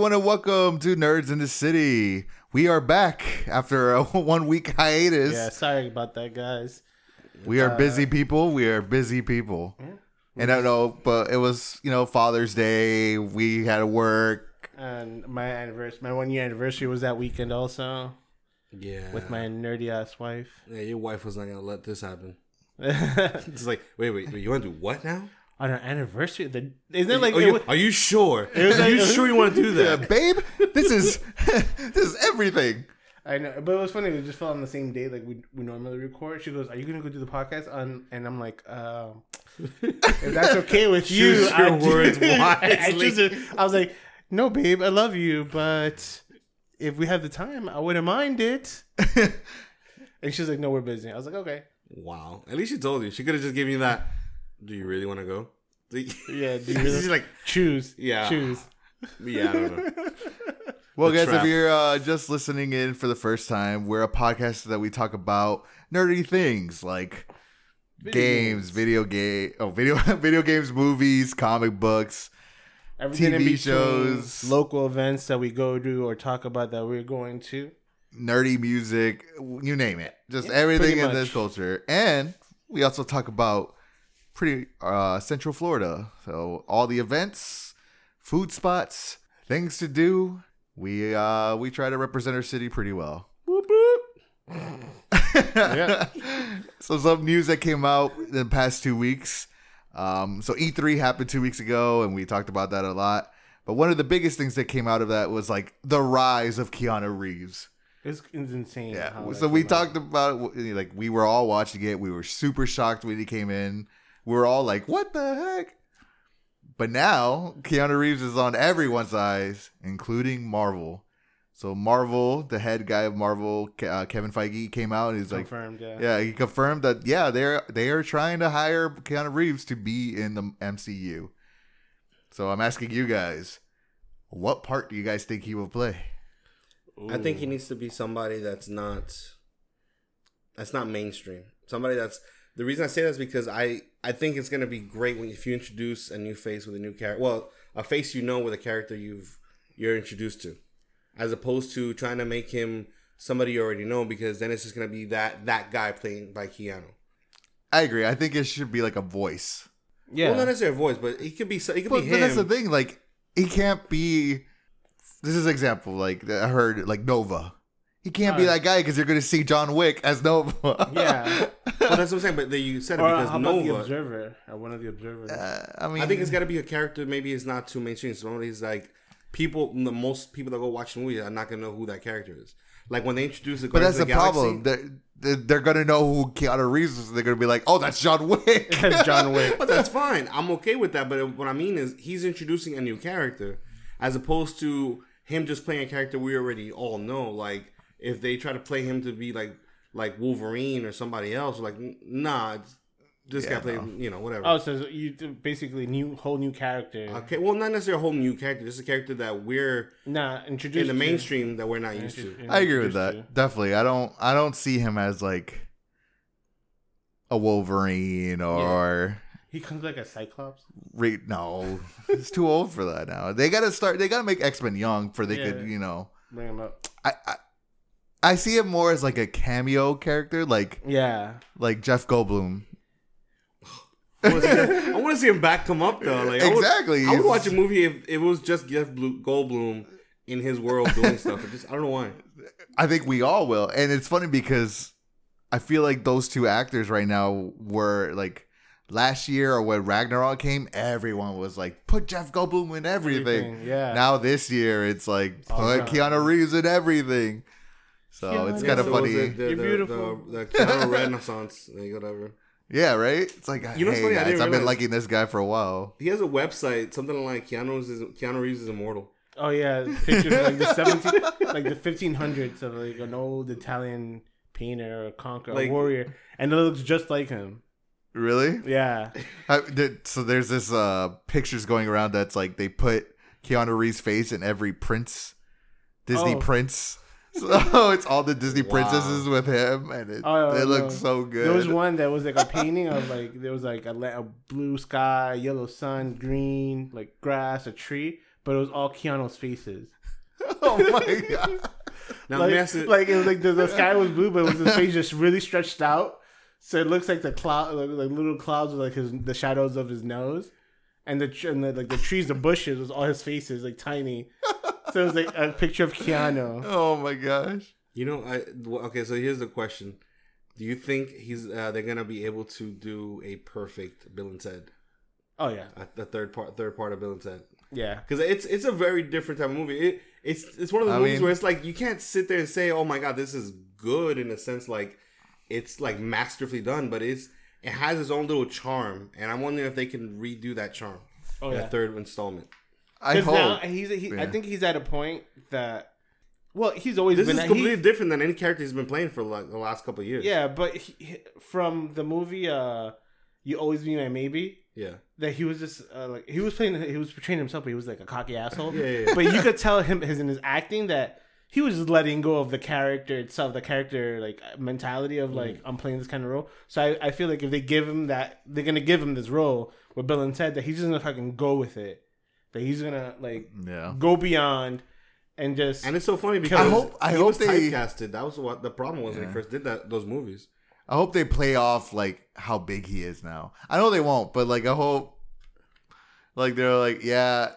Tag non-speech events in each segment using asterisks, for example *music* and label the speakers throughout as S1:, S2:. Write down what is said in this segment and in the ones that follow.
S1: everyone, and welcome to Nerds in the City. We are back after a *laughs* one week hiatus.
S2: Yeah, sorry about that, guys.
S1: We are uh, busy people. We are busy people. Yeah. And I don't know, but it was, you know, Father's Day. We had to work.
S2: And my anniversary, my one year anniversary was that weekend also
S3: Yeah.
S2: with my nerdy ass wife.
S3: Yeah, your wife was not gonna let this happen. *laughs* It's like, wait, wait, wait you want to do what now?
S2: Our anniversary, the, isn't it like
S3: are,
S2: it
S3: you,
S2: was-
S3: are you sure?
S2: was
S3: are
S2: like-
S3: you sure you want to do *laughs*
S1: Yeah,
S3: that?
S1: babe, this is *laughs* this is everything.
S2: I know, but it was funny. We just fell on the same day, like we, we normally record. She goes, "Are you gonna go do the podcast?" On and I'm like, uh, *laughs* "If that's okay with you,
S3: Choose your
S2: I do-
S3: words
S2: I,
S3: wisely.
S2: choose it. I was like, "No, babe, I love you, but if we have the time, I wouldn't mind it." And she's like, "No, we're busy." I was like, "Okay."
S3: Wow. At least she told you. She could have just given you that. Do you really want to go?
S2: Yeah, do you *laughs* really-
S3: like,
S2: choose.
S3: Yeah.
S2: choose.
S3: yeah, I don't know. *laughs*
S1: Well,
S3: The
S1: guys,
S3: trap.
S1: if you're uh, just listening in for the first time, we're a podcast that we talk about nerdy things like games, video game, oh, video *laughs* video games, movies, comic books.
S2: Everything in
S1: TV
S2: between,
S1: shows.
S2: local events that we go to or talk about that we're going to.
S1: nerdy music, you name it. Just
S2: Yeah,
S1: everything in this culture. And we also talk about pretty uh Central Florida. So all the events, food spots, things to do. We uh we try to represent our city pretty well.
S2: Boop, boop. Yeah. *laughs*
S1: so some news that came out in the past two weeks. Um, so E3 happened two weeks ago, and we talked about that a lot. But one of the biggest things that came out of that was like the rise of Keanu Reeves.
S2: It's, it's insane.
S1: Yeah.
S2: how
S1: So we
S2: came out.
S1: talked about it. Like we were all watching it. We were super shocked when he came in. We were all like, "What the heck?" But now Keanu Reeves is on everyone's eyes, including Marvel. So Marvel, the head guy of Marvel, uh, Kevin Feige, came out and he's like,
S2: confirmed. Yeah.
S1: "Yeah." He confirmed that yeah, they're they are trying to hire Keanu Reeves to be in the MCU. So I'm asking you guys, what part do you guys think he will play?
S3: I think he needs to be somebody that's not that's not mainstream. Somebody that's the reason I say that is because I I think it's gonna be great when if you introduce a new face with a new character. Well, a face you know with a character you've you're introduced to, as opposed to trying to make him somebody you already know because then it's just gonna be that that guy playing by Keanu.
S1: I agree. I think it should be like a voice.
S2: Yeah.
S3: Well, not necessarily a voice, but he could be so- he could
S1: But,
S3: be
S1: but
S3: him.
S1: that's the thing. Like he can't be. This is an example. Like I heard, like Nova. He can't be
S2: Uh,
S1: that guy because you're going to see John Wick as Nova.
S2: Yeah. *laughs*
S3: Well, that's what I'm saying. But you said it
S2: or
S3: because
S2: how about the observer? Or one of the observers.
S1: Uh, I mean,
S3: I think it's got to be a character. Maybe it's not too mainstream. Somebody's like people. The most people that go watch the movie are not gonna know who that character is. Like when they introduce the
S1: But that's
S3: Guardians
S1: the problem. They're, they're, they're going to know who Keanu Reeves is. They're going to be like, "Oh, that's John Wick." *laughs*
S2: That's John *laughs* Wick.
S3: But that's fine. I'm okay with that. But what I mean is he's introducing a new character, as opposed to him just playing a character we already all know. Like if they try to play him to be like like Wolverine or somebody else, like nah, it's- this
S1: Yeah,
S3: guy played
S1: no.
S3: you know whatever.
S2: Oh, so you basically new whole new character.
S3: Okay, well, not necessarily a whole new character. Just a character that we're
S2: Nah, introduced
S3: in the
S2: to-
S3: mainstream that we're not used to.
S1: I agree with
S2: introduced
S1: that. Definitely. I don't. I don't see him as like a Wolverine or.
S2: He comes like a Cyclops.
S1: Re- no, he's too old for that now. They gotta start. They gotta make X Men young for they
S2: Yeah.
S1: could, you know.
S2: Bring him up.
S1: I, I I see him more as like a cameo character, like
S2: Yeah.
S1: like Jeff Goldblum.
S3: I want to see him- I want to see him back come up though. Like I would-
S1: Exactly.
S3: I would watch a movie if it was just Jeff Blue- Goldblum in his world doing stuff. It just I don't know why.
S1: I think we all will, and it's funny because I feel like those two actors right now were like last year or when Ragnarok came, everyone was like, put Jeff Goldblum in everything.
S2: Everything, yeah.
S1: Now this year, it's like
S2: all
S1: put
S2: John.
S1: Keanu Reeves in everything. So it's
S2: Keanu.
S1: kind of
S3: so it
S1: funny.
S3: The, the,
S2: You're
S3: the,
S2: beautiful.
S3: The, the Keanu *laughs* Renaissance, like, whatever.
S1: Yeah, right. It's like,
S3: You know
S1: hey
S3: funny?
S1: guys, I've been liking this guy for a while.
S3: He has a website, something like Keanu's is Keanu Reeves is immortal.
S2: Oh yeah, pictures of, like the seventeen, *laughs* like the fifteen hundreds of like an old Italian painter or conqueror,
S3: Like-
S2: warrior, and it looks just like him.
S1: Really?
S2: Yeah,
S1: I, did, so there's this uh pictures going around that's like they put Keanu Reeves' face in every prince, Disney
S2: Oh.
S1: prince. *laughs* So it's all the Disney
S3: Wow.
S1: princesses with him, and it,
S2: Oh,
S1: it
S2: no.
S1: looks so good.
S2: there was one that was like a *laughs* painting of like there was like a, a blue sky, yellow sun, green like grass, a tree, but it was all Keanu's faces. *laughs*
S1: oh my god.
S3: Now let
S2: like,
S3: me ask you.
S2: like it was like the, the sky was blue, but it was his face just really stretched out. So it looks like the cloud, like, like little clouds with like his the shadows of his nose, and the and the, like the trees, the bushes was all his faces, like tiny. So it was like a picture of Keanu.
S1: Oh my gosh.
S3: You know, I okay. So here's the question: Do you think he's uh, they're gonna be able to do a perfect Bill and Ted,
S2: Oh yeah,
S3: uh, the third part, third part of Bill and Ted?
S2: yeah.
S3: Because it's it's a very different type of movie. It, it's it's one of the
S1: I
S3: movies
S1: mean-
S3: where it's like you can't sit there and say, "Oh my god, this is good," in a sense like it's like masterfully done, but it's it has its own little charm, and I'm wondering if they can redo that charm.
S2: Oh
S3: in
S2: yeah.
S3: the third installment.
S1: I
S2: 'Cause
S1: hope.
S2: now he's he, I think he's at a point that, well, he's always
S3: This
S2: been
S3: is
S2: he-
S3: completely different than any character he's been playing for like the last couple of years.
S2: yeah, but he, he- from the movie, uh, you always be my maybe.
S3: yeah,
S2: That he was just uh, like he was playing, he was portraying himself, but he was like a cocky asshole.
S3: Yeah, yeah, yeah.
S2: But you could tell him his in his acting that he was just letting go of the character itself, the character like mentality of like
S3: Mm-hmm.
S2: I'm playing this kind of role. So I, I feel like if they give him that, they're gonna give him this role with Bill and Ted that he's just gonna fucking go with it. That he's gonna like
S1: yeah.
S2: go beyond and just
S3: and it's so funny because
S1: I hope- I
S3: he
S1: hope
S3: was
S1: they-
S3: typecasted. That was what the problem was when he first did that those movies.
S1: I hope they play off like how big he is now. I know they won't, but like I hope like they're like, yeah,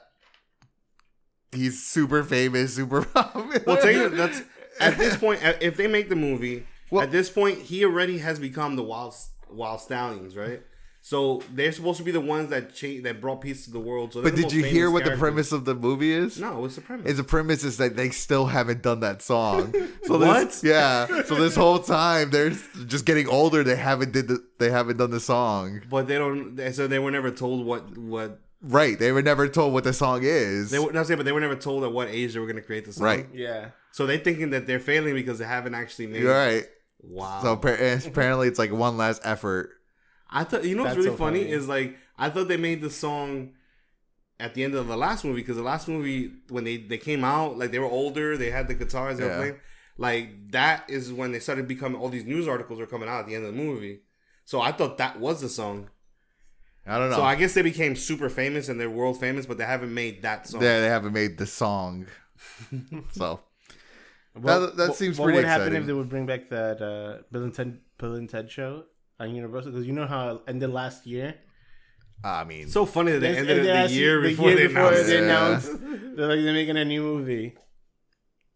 S1: he's super famous, super *laughs* popular.
S3: Well, take it. That's at this point. If they make the movie,
S1: Well-
S3: at this point, he already has become the wild Wyld Stallyns, right? So they're supposed to be the ones that cha- that brought peace to the world. So they're
S1: But
S3: the
S1: did
S3: most
S1: you hear
S3: famous
S1: what the premise of the movie is?
S3: No, it's the premise.
S1: Is the premise is that they still haven't done that song. *laughs* So
S3: What?
S1: This, yeah. So this whole time they're just getting older. They haven't did the, they haven't done the song.
S3: but they don't. So they were never told what what
S1: Right. They were never told what the song is.
S3: they were. Not saying, but they were never told at what age they were going to create the song.
S1: Right.
S2: yeah.
S3: So they thinking that they're failing because they haven't actually made.
S1: You're right.
S3: Wow.
S1: So apparently it's like one last effort.
S3: I thought you know what's
S2: That's
S3: really
S2: so
S3: funny?
S2: funny.
S3: is like I thought they made the song at the end of the last movie because the last movie when they they came out like they were older they had the guitars they
S1: Yeah.
S3: were playing like that is when they started becoming all these news articles were coming out at the end of the movie so I thought that was the song
S1: I don't know.
S3: so I guess they became super famous and they're world famous but they haven't made that song
S1: they, they haven't made the song. *laughs* so
S2: What,
S1: That- that
S2: what-
S1: seems
S2: what
S1: pretty
S2: would happen if they would bring back that uh, Bill and Ted Bill and Ted show on Universal? Because you know how it ended last year.
S1: I mean,
S3: so funny that they
S2: Yes,
S3: ended it the
S2: actually-
S3: year
S2: the
S3: before
S2: year
S3: they
S2: before
S3: announced
S2: they announced. *laughs* they're like they're making a new movie.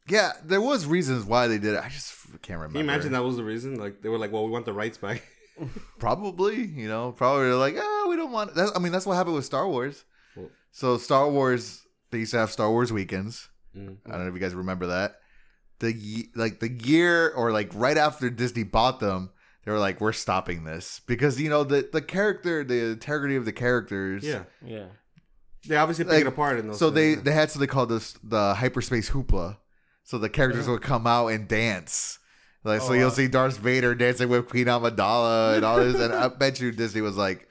S1: yeah, there was reasons why they did it. I just can't remember.
S3: Can you imagine that was the reason like they were like well we want the rights back *laughs*
S1: Probably, you know, probably like, oh, we don't want. That. I mean, that's what happened with Star Wars.
S3: Well-
S1: So Star Wars, they used to have Star Wars weekends.
S3: Mm.
S1: I don't know if you guys remember that. The like the year or like right after Disney bought them, they were like, we're stopping this because you know the the character, the integrity of the characters.
S3: yeah
S2: Yeah.
S3: they obviously pick
S1: Like,
S3: it apart in those
S1: So they
S3: things.
S1: they had something called this the hyperspace hoopla. So the characters would come out and dance. Like so
S2: Oh,
S1: you'll
S2: wow.
S1: see Darth Vader dancing with Queen Amidala and all this, and I *laughs* bet you Disney was like,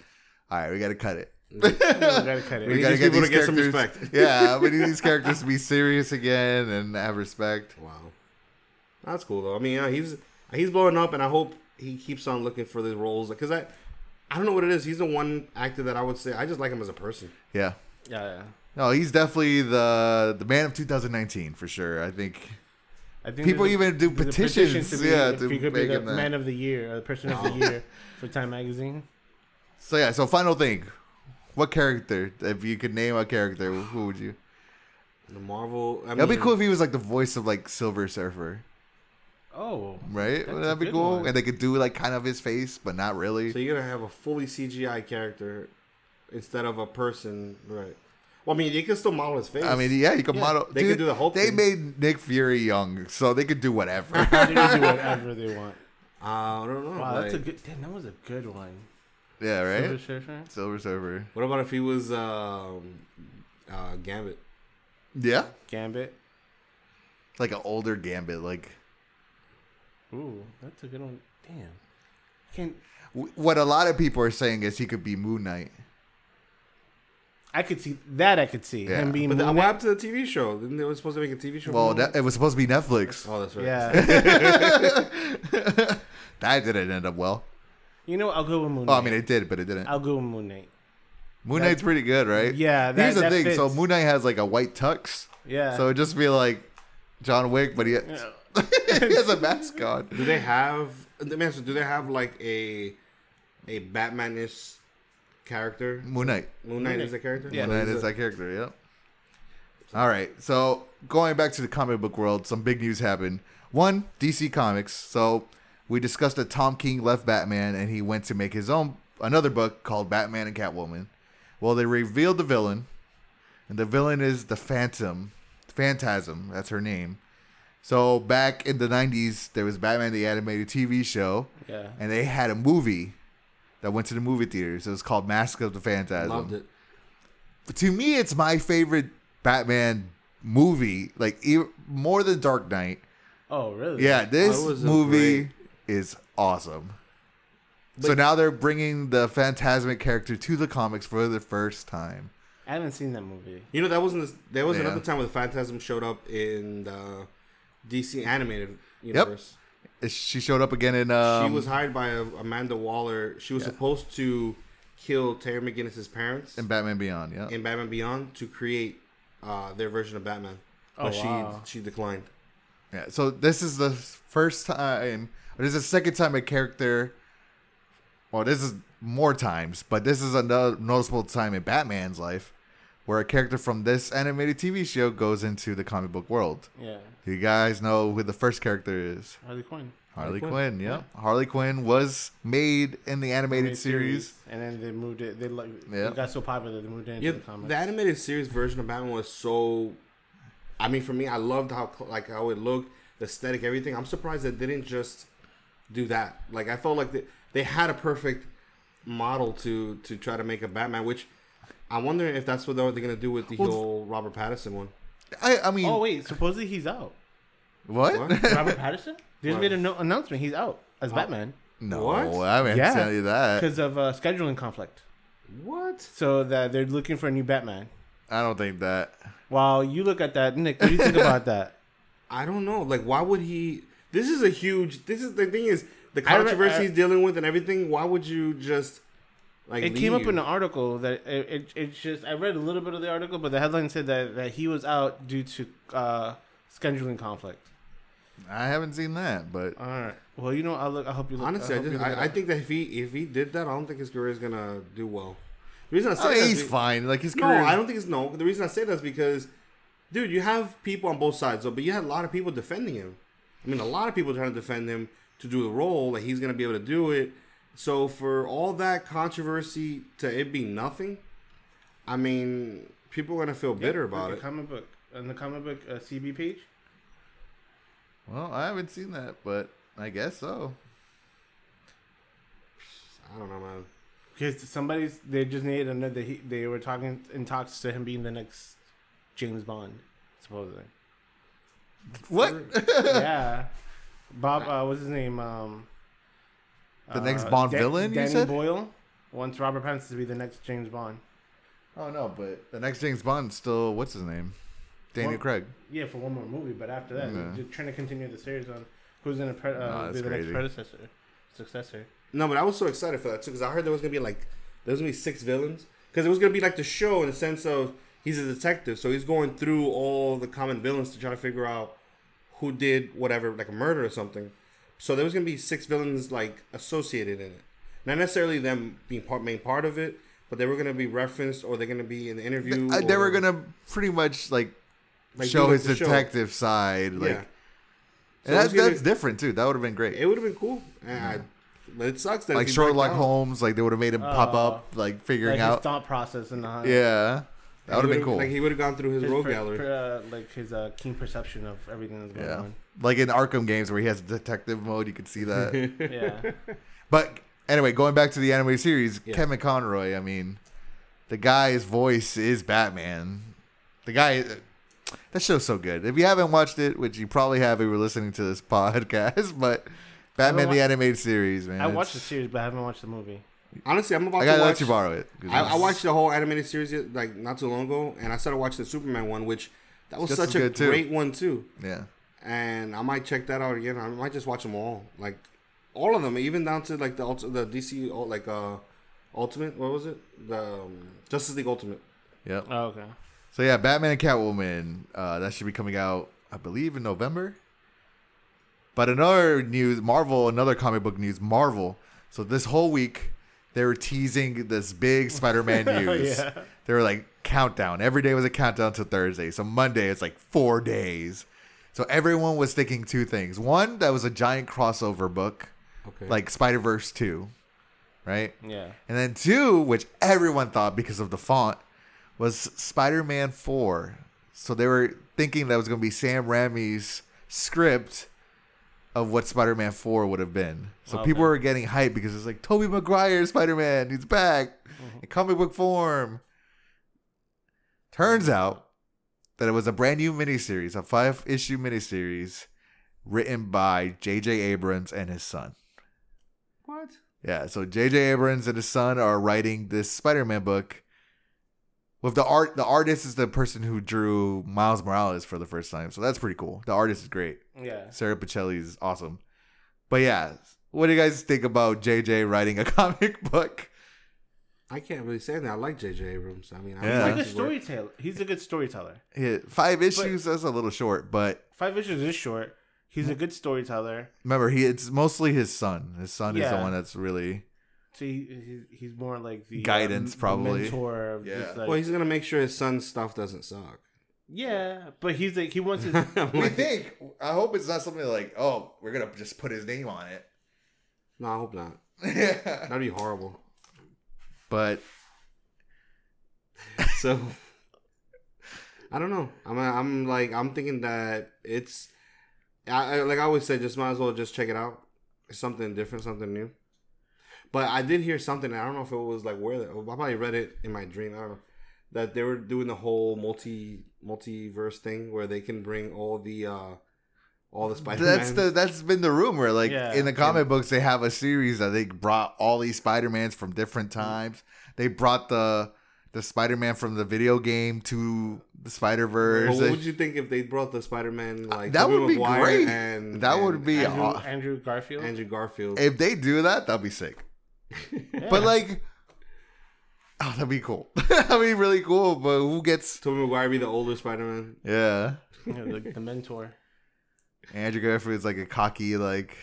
S1: "All right, we got to cut it.
S2: We gotta cut it. *laughs*
S1: we
S3: need
S1: got to get
S3: people
S1: these
S3: to get some
S1: characters.
S3: respect." *laughs*
S1: yeah, we need these characters to be serious again and have respect.
S3: Wow, that's cool though. I mean, yeah, he's he's blowing up, and I hope he keeps on looking for these roles because I I don't know what it is. He's the one actor that I would say I just like him as a person.
S1: Yeah,
S2: Yeah, yeah.
S1: no, he's definitely the the man of 2019 for sure. I think
S2: I think
S1: people
S2: there's a-
S1: even do petitions,
S2: petition to be,
S1: yeah, to
S2: he could be the
S1: him that.
S2: man of the year, or the person of the *laughs* year for Time Magazine.
S1: So yeah, so final thing, what character? If you could name a character, who would you?
S3: The Marvel. I mean,
S1: It'd be cool if he was like the voice of like Silver Surfer,
S2: Oh,
S1: right?
S2: That's
S1: Would
S2: a
S1: that be
S2: good
S1: cool?
S2: one.
S1: And they could do like kind of his face, but not really.
S3: So you're gonna have a fully CGI character instead of a person, right? Well, I mean, you can still model his face.
S1: I mean, yeah, you could
S2: Yeah,
S1: model.
S3: they could
S1: dude,
S3: do the Hulk
S1: They
S3: thing.
S1: made Nick Fury young, so they could do whatever. *laughs*
S2: they can do whatever they want.
S3: uh, I don't know.
S2: Wow, that's a good. Damn, that was a good one.
S1: yeah, right.
S2: Silver Surfer.
S1: Silver Surfer.
S3: what about if he was um, uh, Gambit?
S1: Yeah,
S2: Gambit.
S1: like an older Gambit. Like
S2: Ooh, that's a good one. Damn. Can
S1: w- what a lot of people are saying is he could be Moon Knight.
S2: I could see that? I could see
S1: Yeah.
S2: him being.
S3: But the,
S2: Moon
S3: what
S2: Knight.
S3: happened to the TV show? Didn't they were supposed to make a TV show?
S1: Well, that, it was supposed to be Netflix.
S3: Oh, that's right.
S2: Yeah. *laughs* *laughs*
S1: that didn't end up well.
S2: you know, I'll go with Moon.
S1: Oh, I mean, it did, but it didn't.
S2: I'll go with Moon Knight.
S1: Moon Knight's pretty good, right?
S2: Yeah, that-
S1: Here's the
S2: that
S1: thing. So. Moon Knight has like a white tux,
S2: Yeah.
S1: so it would just be like John Wick, but he,
S2: Yeah. *laughs*
S1: he has a mask on.
S3: Do they have? Let me ask you, Do they have like a a Batman-ish character?
S1: Moon Knight.
S3: Moon Knight is a character.
S2: Yeah.
S1: Moon Knight is that character. Yep. All right. So going back to the comic book world, some big news happened. One, DC Comics. So we discussed that Tom King left Batman and he went to make his own another book called Batman and Catwoman. Well, they revealed the villain, and the villain is the Phantom, Phantasm. That's her name. So back in the '90s, there was Batman the animated TV show,
S2: yeah.
S1: and they had a movie that went to the movie theaters. It was called Mask of the Phantasm
S3: Loved it.
S1: to me, it's my favorite Batman movie. Like e- more than Dark Knight.
S2: Oh, really?
S1: Yeah, oh, this
S3: it
S1: movie
S3: great-
S1: is awesome. so now they're bringing the Phantasmic character to the comics for the first time.
S2: I haven't seen that movie.
S3: You know that wasn't. There was
S1: Yeah.
S3: another time where the Phantasm showed up in the DC animated universe. Yep.
S1: She showed up again in. Um,
S3: she was hired by uh, Amanda Waller. She was supposed to kill Terry McGinnis's parents
S1: in Batman Beyond. Yeah,
S3: in Batman Beyond to create uh, their version of Batman,
S2: Oh,
S3: but she
S2: wow.
S3: she declined.
S1: yeah. So this is the first time. Or this is the second time a character. Well, this is more times, but this is another noticeable time in Batman's life where a character from this animated TV show goes into the comic book world.
S2: Yeah.
S1: Do you guys know who the first character is?
S2: Harley Quinn.
S1: Harley,
S3: Harley
S1: Quinn.
S3: Quinn,
S1: yeah. Harley Quinn was made in the animated
S2: Animated
S1: series.
S2: and then they moved it. They like
S1: Yeah.
S2: it got so popular they moved it into
S3: Yeah,
S2: the comics.
S3: the animated series version of Batman was so. I mean, for me, I loved how like how it looked, the aesthetic, everything. I'm surprised they didn't just do that. Like I felt like they, they had a perfect model to to try to make a Batman, which I wonder if that's what they're gonna do with the
S1: Well,
S3: whole Robert Pattinson one.
S1: I, I mean,
S2: oh wait, supposedly he's out.
S1: what?
S3: What? *laughs*
S2: Robert Pattinson. They just
S3: What?
S2: made an no- announcement. He's out as
S3: Oh.
S2: Batman
S1: no,
S3: What?
S1: I haven't
S2: Yeah.
S1: tell you that.
S2: because of uh, scheduling conflict.
S3: What?
S2: So that they're looking for a new Batman.
S1: I don't think that.
S2: While you look at that, Nick, what do you think about *laughs* that?
S3: I don't know. Like, why would he? This is a huge. This is the thing is the
S2: I
S3: controversy
S2: I-
S3: he's dealing with and everything. Why would you just like?
S2: It came up in an article that it, it it's just I read a little bit of the article, but the headline said that, that he was out due to uh, scheduling conflict.
S1: I haven't seen that, but
S2: All right. Well, you know, I look. I hope you look.
S3: Honestly, I,
S2: hope you
S3: just,
S2: look
S3: I, I think that if he if he did that, I don't think his career is gonna do well. The reason I say
S1: I mean, he's
S3: be-
S1: fine. Like his career. No.
S3: I don't think it's no. The reason I say that is because, dude, you have people on both sides, though, but you had a lot of people defending him. I mean, a lot of people trying to defend him to do the role that he's gonna be able to do it. So for all that controversy to it be nothing, I mean, people are gonna feel bitter
S2: Yep,
S3: about
S2: the
S3: it.
S2: Comic book on the comic book uh, CB page.
S1: Well, I haven't seen that, but I guess so.
S3: I don't know, man.
S2: Because somebody's they just needed another. He, they were talking in talks to him being the next James Bond, supposedly.
S1: What? *laughs*
S2: yeah, Bob. Uh, what's his name? Um,
S1: The next
S2: uh,
S1: Bond
S2: Da-
S1: villain, you
S2: Danny
S1: said?
S2: Boyle wants Robert Pattinson to be the next James Bond.
S1: oh no, but the next James Bond still what's his name? Daniel
S2: Well-
S1: Craig.
S2: Yeah, for one more movie, but after that,
S1: Yeah.
S2: they're trying to continue the series on who's gonna pre-
S1: Nah,
S2: uh,
S1: that's
S2: be the
S1: crazy.
S2: next predecessor, successor.
S3: No, but I was so excited for that too because I heard there was gonna be like there was gonna be six villains because it was gonna be like the show in the sense of he's a detective, so he's going through all the common villains to try to figure out who did whatever, like a murder or something. So there was gonna be six villains like associated in it, not necessarily them being part main part of it, but they were gonna be referenced or they're gonna be in the interview.
S1: Uh, they were gonna pretty much like,
S3: Like,
S1: show his
S3: the show.
S1: detective side, like,
S3: yeah.
S1: and
S3: So it
S1: that's,
S3: gonna-
S1: that's different too. That would have been great.
S3: It would have been cool. And I, it sucks that
S1: like
S3: if he backed
S1: Sherlock Holmes, like they would have made him pop
S2: Uh,
S1: up, like figuring
S2: Like his
S1: out.
S2: thought process and the
S1: Yeah, that would have been cool.
S3: Like he would have gone through his,
S2: his
S3: rogue
S2: per-
S3: gallery.
S2: per- uh, like his uh, keen perception of everything that's going
S1: yeah,
S2: on.
S1: like in Arkham games where he has detective mode, you could see that. *laughs*
S2: Yeah,
S1: But anyway, going back to the anime series,
S3: Yeah.
S1: Kevin Conroy. I mean, the guy's voice is Batman. The guy, that show's so good. If you haven't watched it, which you probably have if you're listening to this *laughs* podcast, but Batman
S2: wa-
S1: the animated series, man.
S2: I watched the series, but I haven't watched the movie.
S3: Honestly, I'm about
S1: I
S3: to
S1: gotta
S3: watch.
S1: let you borrow it. 'cause
S3: I, I watched the whole animated series like not too long ago, and I started watching the Superman one, which that was such a
S1: good, too.
S3: great one too.
S1: Yeah,
S3: And I might check that out again. I might just watch them all, like all of them, even down to like the the DC like uh Ultimate. What was it? The um, Justice League Ultimate.
S1: Yep.
S2: Oh, okay.
S1: So yeah, Batman and Catwoman. Uh, that should be coming out, I believe, in November. But another news, Marvel, another comic book news, Marvel. So this whole week, they were teasing this big Spider-Man *laughs* oh, news.
S2: Yeah.
S1: They were like countdown. Every day was a countdown to Thursday. So Monday, it's like four days. So everyone was thinking two things. One, that was a giant crossover book,
S3: Okay.
S1: like Spider Verse Two, right?
S2: Yeah.
S1: And then two, which everyone thought because of the font, was Spider Man 4. So they were thinking that was going to be Sam Raimi's script of what Spider Man 4 would have been. So
S2: Okay.
S1: people were getting hyped because it's like, Tobey Maguire Spider Man, he's back mm-hmm. in comic book form. Turns out that it was a brand new miniseries, a five issue miniseries written by J.J. Abrams and his son.
S3: what?
S1: Yeah, so J.J. Abrams and his son are writing this Spider-Man book. With the art, the artist is the person who drew Miles Morales for the first time, so that's pretty cool. The artist is great.
S2: Yeah.
S1: Sara Pichelli is awesome. But yeah, what do you guys think about J.J. writing a *laughs* comic book?
S3: I can't really say that. I like J.J. Abrams. I mean, I
S1: Yeah.
S2: He's a good
S3: his work.
S2: storyteller. He's a good storyteller.
S1: Yeah, five issues, that's a little short, but
S2: Five issues is short. He's a good storyteller.
S1: remember, he it's mostly his son. His son is the
S2: Yeah.
S1: one that's really
S2: So he, he's, he's more like the
S1: Guidance,
S2: uh,
S1: probably.
S2: mentor. Of
S1: Yeah.
S2: just like,
S3: Well, he's gonna make sure his son's stuff doesn't suck.
S2: Yeah, but he's like he wants his. *laughs*
S1: We think. I hope it's not something like, oh, we're gonna just put his name on it.
S3: No, I hope not.
S1: yeah. *laughs*
S3: That'd be horrible.
S1: But *laughs*
S3: So I don't know. I'm I'm like I'm thinking that it's I, I like I always said, just might as well just check it out. It's something different, something new. But I did hear something. I don't know if it was like where I probably read it in my dream. I don't know that they were doing the whole multi multiverse thing where they can bring all the uh all the Spider
S1: that's the that's been the rumor. Like
S2: Yeah.
S1: in the comic books, they have a series that they brought all these Spider Mans from different times. They brought the the Spider Man from the video game to the Spider Verse.
S3: Well, what would you think if they brought the Spider Man like
S1: That would be
S3: Maguire
S1: great.
S3: And,
S1: That
S3: and
S1: would be
S2: Andrew,
S1: aw-
S2: Andrew Garfield.
S3: Andrew Garfield.
S1: if they do that, that'd be sick. *laughs*
S2: Yeah.
S1: But like, oh, that'd be cool. *laughs* that'd be really cool. But who gets?
S3: Tobey Maguire be the older Spider Man.
S1: Yeah,
S2: Yeah, the, the mentor.
S1: Andrew Garfield is like a cocky like.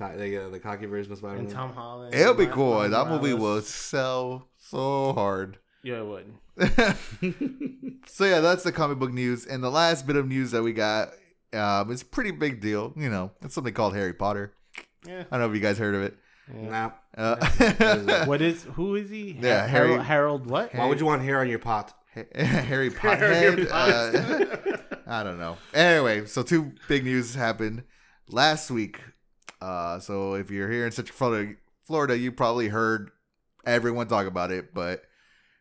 S3: Like, uh, the cocky version of Spider
S2: And
S3: Man.
S2: Tom Holland.
S1: It'll be cool.
S2: Miles
S1: That movie will sell so hard.
S2: Yeah, it would. *laughs*
S1: so yeah, that's the comic book news. And the last bit of news that we got um, is pretty big deal. You know, it's something called Harry Potter.
S2: Yeah.
S1: I don't know if you guys heard of it.
S3: Nah.
S1: Uh, *laughs*
S2: What is? Who is he?
S1: Yeah,
S2: Harold.
S1: Harry-
S2: Harold what?
S3: Why would you want hair on your pot? *laughs*
S1: Harry. *laughs*
S2: Potter.
S1: Uh, I don't know. Anyway, so two big news happened last week. Uh, so if you're here in Central Florida, Florida, you probably heard everyone talk about it. But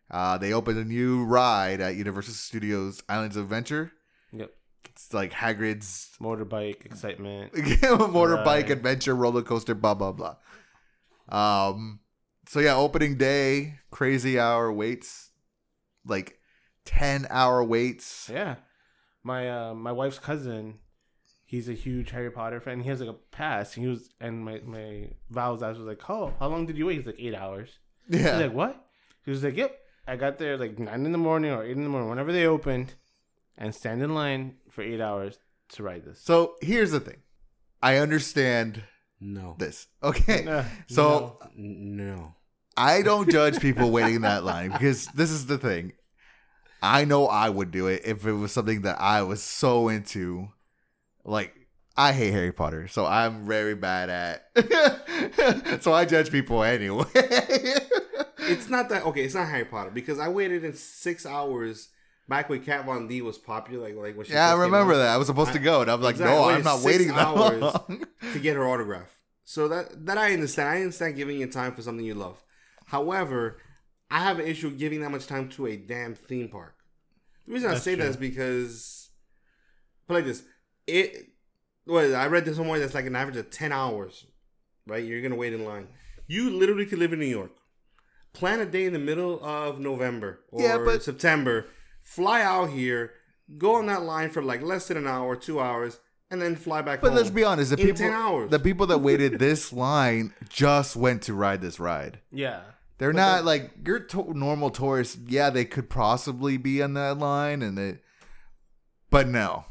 S1: uh, they opened a new ride at Universal Studios Islands of Adventure.
S2: Yep.
S1: It's like Hagrid's
S2: Motorbike excitement.
S1: motorbike
S2: Right.
S1: adventure roller coaster blah blah blah um so yeah opening day crazy hour waits like 10 hour waits
S2: Yeah. My uh my wife's cousin, he's a huge Harry Potter fan. He has like a pass. He was and my my vows asked was like, Oh, how long did you wait? He's like eight hours.
S1: yeah
S2: He's like, What? He was like, Yep. I got there like nine in the morning or eight in the morning, whenever they opened, and stand in line for eight hours to ride this.
S1: so here's the thing i understand
S3: No.
S1: this okay
S2: Uh,
S1: so
S3: N- No.
S1: i don't judge people waiting in that line because this is the thing i know i would do it if it was something that i was so into like I hate Harry Potter, so I'm very bad at. *laughs* so I judge people anyway.
S3: It's not that okay. It's not Harry Potter because I waited in six hours back when Kat Von D was popular. Like like when she
S1: yeah, I remember
S3: out,
S1: that. I was supposed to go, and I'm like,
S3: Exactly.
S1: no, I'm not waiting that
S3: hours.
S1: long.
S3: to get her autograph. So that that I understand. I understand giving you time for something you love. However, I have an issue giving that much time to a damn theme park. The reason I say that
S2: true.
S3: is because, but like this, it. Well, I read this somewhere that's like an average of ten hours, right? You're gonna wait in line. You literally could live in New York. Plan a day in the middle of November or
S1: Yeah, but-
S3: September. Fly out here, go on that line for like less than an hour, two hours, and then fly back
S1: But
S3: home.
S1: let's be honest, the
S3: In
S1: people,
S3: 10 hours.
S1: the people that waited *laughs* this line just went to ride this ride.
S2: Yeah.
S1: They're not like your to- normal tourists. Yeah, they could possibly be on that line, and they, but no.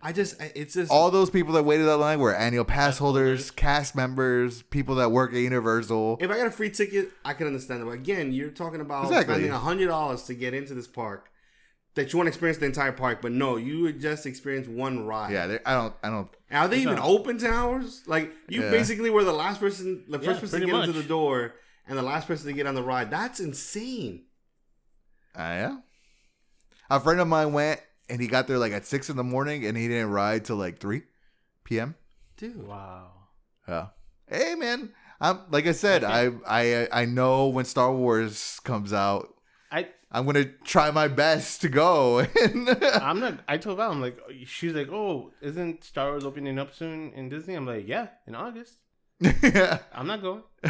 S3: I just it's just
S1: All those people that waited that line were annual pass holders, cast members, people that work at Universal.
S3: if I got a free ticket, I can understand it. But again, you're talking about
S1: Exactly.
S3: spending hundred dollars to get into this park that you want to experience the entire park, but no, you would just experience one ride.
S1: Yeah, they- I don't. I don't.
S3: Are they even
S2: not-
S3: open ten hours? Like you
S1: Yeah.
S3: basically were the last person, the first
S2: Yeah,
S3: person to
S2: pretty
S3: get into
S2: much.
S3: the door, and the last person to get on the ride. That's insane.
S1: Uh, yeah. A friend of mine went and he got there like at six in the morning, and he didn't ride till like three p.m.
S3: Dude,
S2: Wow.
S1: Yeah. Hey man, I'm like I said, I I I know when Star Wars comes out,
S2: I
S1: I'm gonna try my best to go. *laughs*
S2: I'm not. I told Val, I'm like, she's like, oh, isn't Star Wars opening up soon in Disney? I'm like, yeah, in August. yeah. I'm not going. *laughs*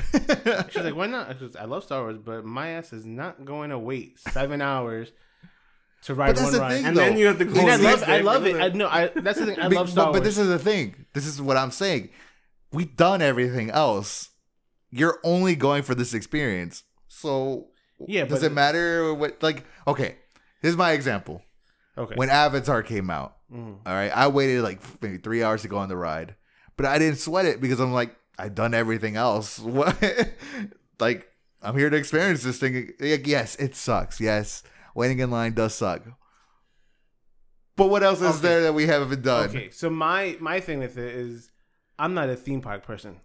S2: She's like, why not? Because I love Star Wars, but my ass is not going to wait seven hours to ride one ride.
S1: thing,
S3: and
S1: though.
S3: then you have to go.
S2: I, I love, I love it. I know. I that's the thing. I love Star
S1: but,
S2: Wars.
S1: but this is the thing. This is what I'm saying. We've done everything else. You're only going for this experience. So
S2: Yeah,
S1: does it matter what like okay, here's my example.
S2: okay.
S1: When Avatar came out,
S2: Mhm.
S1: all right, I waited like maybe three hours to go on the ride. But I didn't sweat it because I'm like, I've done everything else. *laughs* What like I'm here to experience this thing. Like, yes, it sucks. Yes, waiting in line does suck. But what else is
S2: Okay.
S1: there that we haven't done?
S2: Okay, so my my thing with it is, I'm not a theme park person,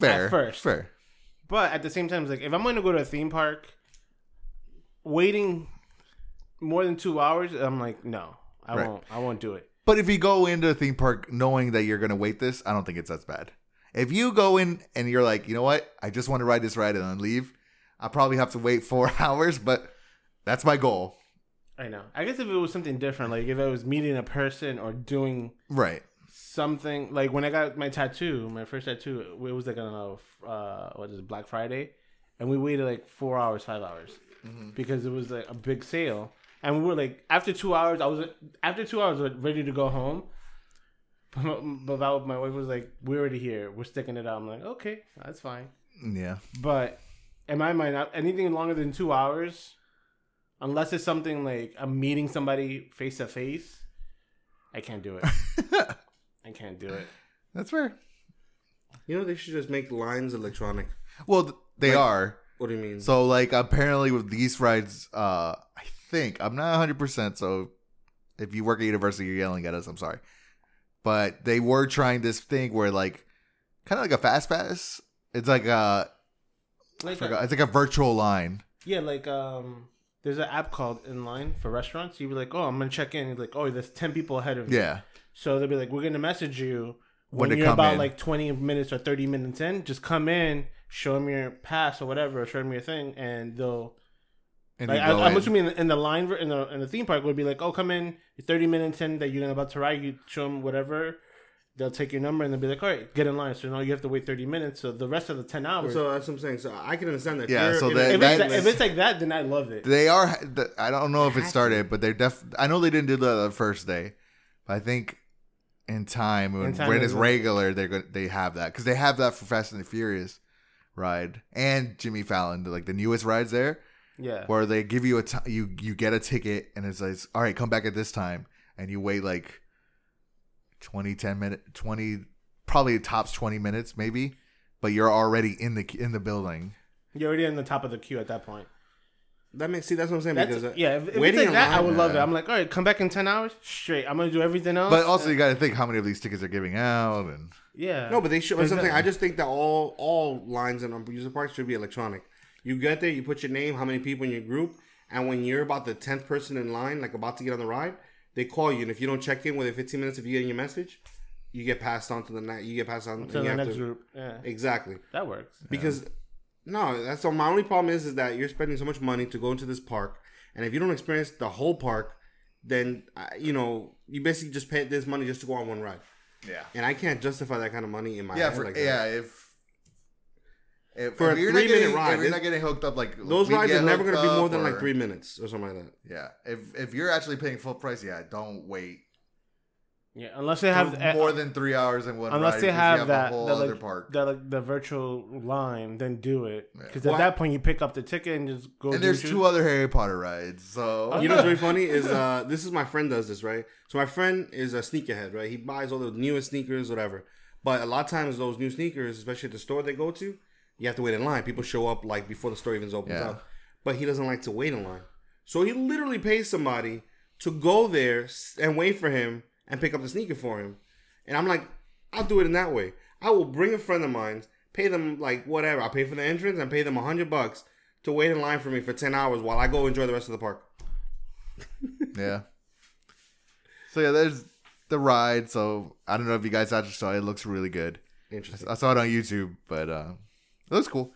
S1: Fair.
S2: At first.
S1: Fair.
S2: but at the same time, it's like if I'm going to go to a theme park, waiting more than two hours, I'm like, no, I
S1: Right.
S2: won't. I won't do it.
S1: But if you go into a theme park knowing that you're gonna wait this, I don't think it's as bad. If you go in and you're like, you know what, I just want to ride this ride and then leave, I'll probably have to wait four *laughs* hours, but that's my goal.
S2: I know. I guess if it was something different, like if I was meeting a person or doing
S1: Right.
S2: something, like when I got my tattoo, my first tattoo, it was like on a uh, what is it, Black Friday, and we waited like four hours, five hours, Mm-hmm. because it was like a big sale, and we were like after two hours, I was after two hours, I was ready to go home. *laughs* But, but Val- my wife was like, "We're already here. We're sticking it out." I'm like, "Okay, that's fine."
S1: Yeah.
S2: But in my mind, anything longer than two hours, unless it's something like I'm meeting somebody face to face, I can't do it. *laughs* I can't do it.
S1: That's fair.
S3: You know, they should just make lines electronic.
S1: Well, th- they are.
S3: What do you mean?
S1: So like apparently with these rides, uh I think I'm not 100. percent So if you work at university, you're yelling at us. I'm sorry, but they were trying this thing where like kind of like a fast pass. It's like a I
S2: Like
S1: forgot. It's like a virtual line.
S2: yeah, like um, there's an app called Inline for restaurants. You'd be like, "Oh, I'm gonna check in." You're like, "Oh, there's ten people ahead of you."
S1: Yeah.
S2: So they'll be like, "We're gonna message you
S1: When
S2: when, you're about
S1: in.
S2: like 20 minutes or 30 minutes in. Just come in, show them your pass or whatever, or show them your thing, and they'll
S1: And
S2: Like, I,
S1: go
S2: I'm
S1: in.
S2: assuming in the, in the line in the in the theme park would be like, oh, come in, you're 30 minutes in that you're about to ride. You show them whatever, they'll take your number and they'll be like, all right, get in line. So now you have to wait 30 minutes. So the rest of the 10 hours,
S3: so that's what I'm saying. So I can understand that.
S1: Yeah,
S3: If
S1: so
S3: you're-
S1: that-
S2: if,
S1: that-
S2: it's, if it's like that, then I love it.
S1: They are. I don't know if it started, but they're def. I know they didn't do that the first day, but I think in time when,
S2: In time
S1: when it's regular, they're going they have that because they have that for Fast and the Furious ride and Jimmy Fallon, like the newest rides there,
S2: yeah.
S1: where they give you a t- you you get a ticket and it's like all right, come back at this time, and you wait like 20, 10 minutes, twenty probably tops twenty minutes maybe, but you're already in the in the building.
S2: You're already in the top of the queue at that point.
S3: that makes see that's what I'm saying
S2: That's,
S3: because uh,
S2: yeah, if, if it's
S3: waiting
S2: like
S3: in
S2: that, I
S3: line-
S2: would love it. I'm like, all right, come back in 10 hours, straight. I'm going to do everything else.
S1: But also, you got to think how many of these tickets are giving out, and
S2: yeah.
S3: No, but they should. That's something. I just think that all all lines in user parks should be electronic. You get there, you put your name, how many people in your group, and when you're about the tenth person in line, like about to get on the ride, they call you, and if you don't check in within 15 minutes, if you get your message, you get passed on to the night. You get passed on
S2: to the next
S3: to-
S2: group. Yeah,
S3: Exactly,
S2: that works.
S3: because no, that's so. My only problem is is that you're spending so much money to go into this park, and if you don't experience the whole park, then uh, you know you basically just pay this money just to go on one ride,
S1: yeah.
S3: and I can't justify that kind of money in my
S1: Yeah, for,
S3: like
S1: yeah. If if,
S3: For
S1: if
S3: a
S1: you're not
S3: three-minute
S1: getting,
S3: ride,
S1: if you're not getting hooked up like
S3: Those rides are never going to be more than like three minutes or something like that.
S1: Yeah, if if you're actually paying full price, yeah, don't wait.
S2: Yeah, unless they have
S1: for
S2: uh,
S1: more than three hours in one
S2: unless
S1: ride
S2: they
S1: 'cause you
S2: have
S1: a
S2: that
S1: whole
S2: that,
S1: other
S2: like,
S1: park.
S2: that like the virtual line, then do it.
S1: Yeah.
S2: Because
S3: Well,
S2: at that point, you pick up the ticket and just go.
S1: and there's two
S2: you-
S1: other Harry Potter rides. So *laughs*
S3: You know what's really funny is uh, this is my friend does this right. So my friend is a sneakerhead, right? He buys all the newest sneakers, whatever. But a lot of times those new sneakers, especially at the store they go to, you have to wait in line. People show up like before the store even opens
S1: Yeah.
S3: up. But he doesn't like to wait in line, so he literally pays somebody to go there and wait for him and pick up the sneaker for him. And I'm like, I'll do it in that way. I will bring a friend of mine, pay them like whatever. I'll pay for the entrance and pay them a hundred bucks to wait in line for me for ten hours while I go enjoy the rest of the park. *laughs*
S1: yeah. So yeah, there's the ride. So I don't know if you guys actually saw it. It looks really good.
S3: Interesting.
S1: I saw it on YouTube, but uh, it looks cool.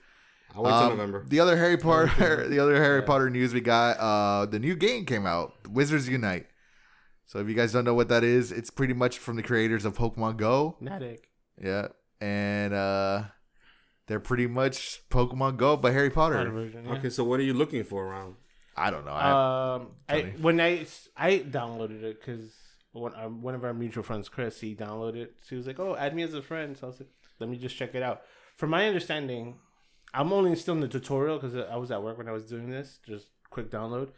S3: I'll wait till
S1: Um,
S3: November.
S1: The other Harry Potter, *laughs* the other Harry Potter news we got. Uh, the new game came out, Wizards Unite. So if you guys don't know what that is, it's pretty much from the creators of Pokemon Go.
S2: Niantic.
S1: Yeah, and uh, they're pretty much Pokemon Go, but Harry Potter.
S2: Potter version, yeah.
S3: Okay, so what are you looking for around?
S1: I don't know. I,
S2: Um, I when I I downloaded it because one um, one of our mutual friends, Chris, he downloaded it. She was like, "Oh, add me as a friend." So I was like, "Let me just check it out." From my understanding, I'm only still in the tutorial because I was at work when I was doing this. Just quick download.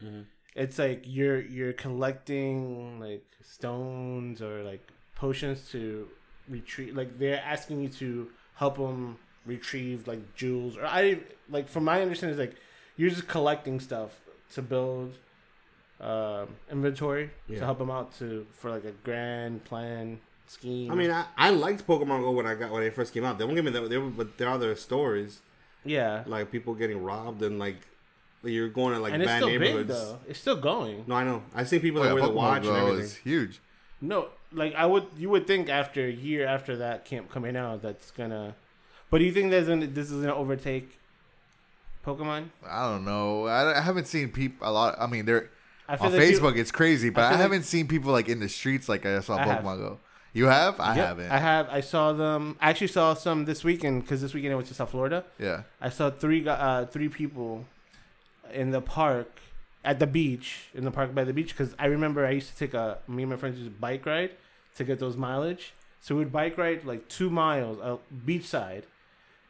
S2: It's like you're you're collecting like stones or like potions to retrieve. Like they're asking you to help them retrieve like jewels or I like from my understanding, it's like you're just collecting stuff to build um, inventory
S3: Yeah.
S2: to help them out to for like a grand plan scheme.
S3: I mean, I, I liked Pokemon Go when I got when it first came out. They won't give me that, there, were- but there are other stories
S2: yeah,
S3: like people getting robbed and like you're going to like
S2: and it's
S3: bad
S2: still big
S3: neighborhoods.
S2: though. It's still going.
S3: No, I know. I've seen people
S1: oh,
S3: that
S1: yeah,
S3: wear the
S1: Pokemon
S3: watch and
S1: Go
S3: everything.
S1: is huge.
S2: No, like I would, you would think after a year after that camp coming out, that's gonna. But do you think there's gonna this is gonna overtake Pokemon?
S1: I don't know. I, I haven't seen people a lot. I mean, they're
S2: I
S1: on
S2: like you-
S1: Facebook. it's crazy, but
S2: I
S1: I, haven't seen people like in the streets like I saw
S2: I have.
S1: Pokemon Go. You have? I
S2: Yep,
S1: haven't.
S2: I have. I saw them. I actually saw some this weekend because this weekend I went to South Florida.
S1: yeah.
S2: I saw three uh, three people in the park at the beach in the park by the beach because I remember I used to take a me and my friends used to bike ride to get those mileage. So we would bike ride like two miles uh, beachside,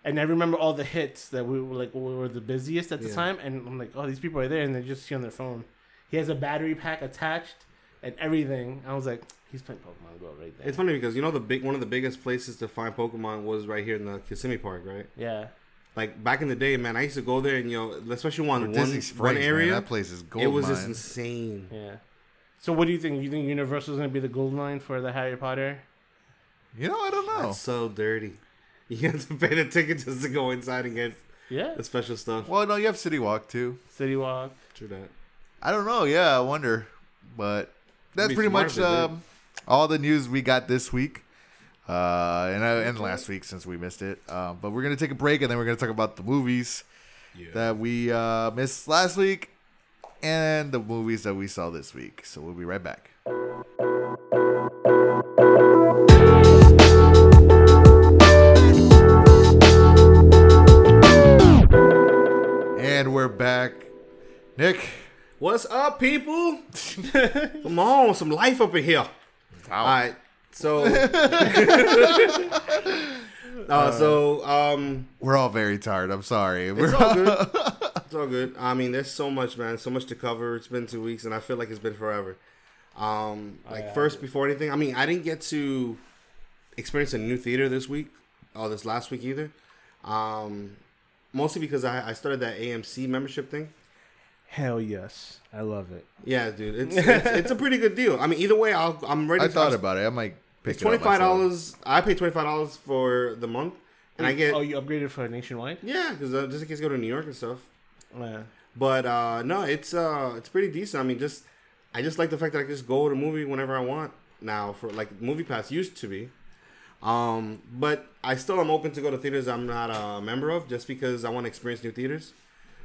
S2: and I remember all the hits that we were like we were the busiest at the
S3: Yeah.
S2: time, and I'm like, oh, these people are there, and they just see on their phone. He has a battery pack attached and everything. I was like, he's playing Pokemon Go right there.
S3: It's funny because you know the big one of the biggest places to find Pokemon was right here in the Kissimmee Park, right?
S2: yeah.
S3: Like back in the day, man, I used to go there and you know, especially one one,
S1: Disney
S3: one area,
S1: man, that place is gold
S3: it was
S1: mine.
S3: just insane.
S2: Yeah. So what do you think? You think Universal's gonna be the gold mine for the Harry Potter?
S1: You know, I don't know.
S3: That's so dirty. *laughs* You have to pay the ticket just to go inside and get
S2: Yeah.
S3: the special stuff.
S1: Well, no, you have City Walk too.
S2: City Walk.
S3: True that.
S1: I don't know. Yeah, I wonder. But that's pretty much
S3: if they did.
S1: um, all the news we got this week. Uh, and, uh, and last week since we missed it. Um, but we're going to take a break and then we're going to talk about the movies that we uh, missed last week and the movies that we saw this week. So we'll be right back. And we're back. Nick.
S3: What's up, people? *laughs* Come on, some life up in here. All right, so, *laughs* uh, so um,
S1: We're all very tired. I'm sorry.
S3: it's
S1: We're
S3: all good. *laughs* It's all good. I mean, there's so much, man. So much to cover. It's been two weeks, and I feel like it's been forever. Um, like
S2: yeah.
S3: first, before anything, I mean, I didn't get to experience a new theater this week or this last week either. Um, mostly because I, I started that AMC membership thing.
S2: Hell yes, I love it.
S3: Yeah, dude, it's *laughs* it's, it's a pretty good deal. I mean, either way, I'll, I'm ready.
S1: I
S3: to
S1: thought
S3: I'm-
S1: about it. I might pick
S3: It's twenty five dollars. I pay twenty five dollars for the month, and I get
S2: Oh, you upgraded for nationwide?
S3: yeah, because uh, just in case I go to New York and stuff.
S2: Yeah.
S3: But uh, no, it's uh, it's pretty decent. I mean, just I just like the fact that I can just go to a movie whenever I want now. For like Movie Pass used to be, um, but I still am open to go to theaters I'm not a member of, just because I want to experience new theaters.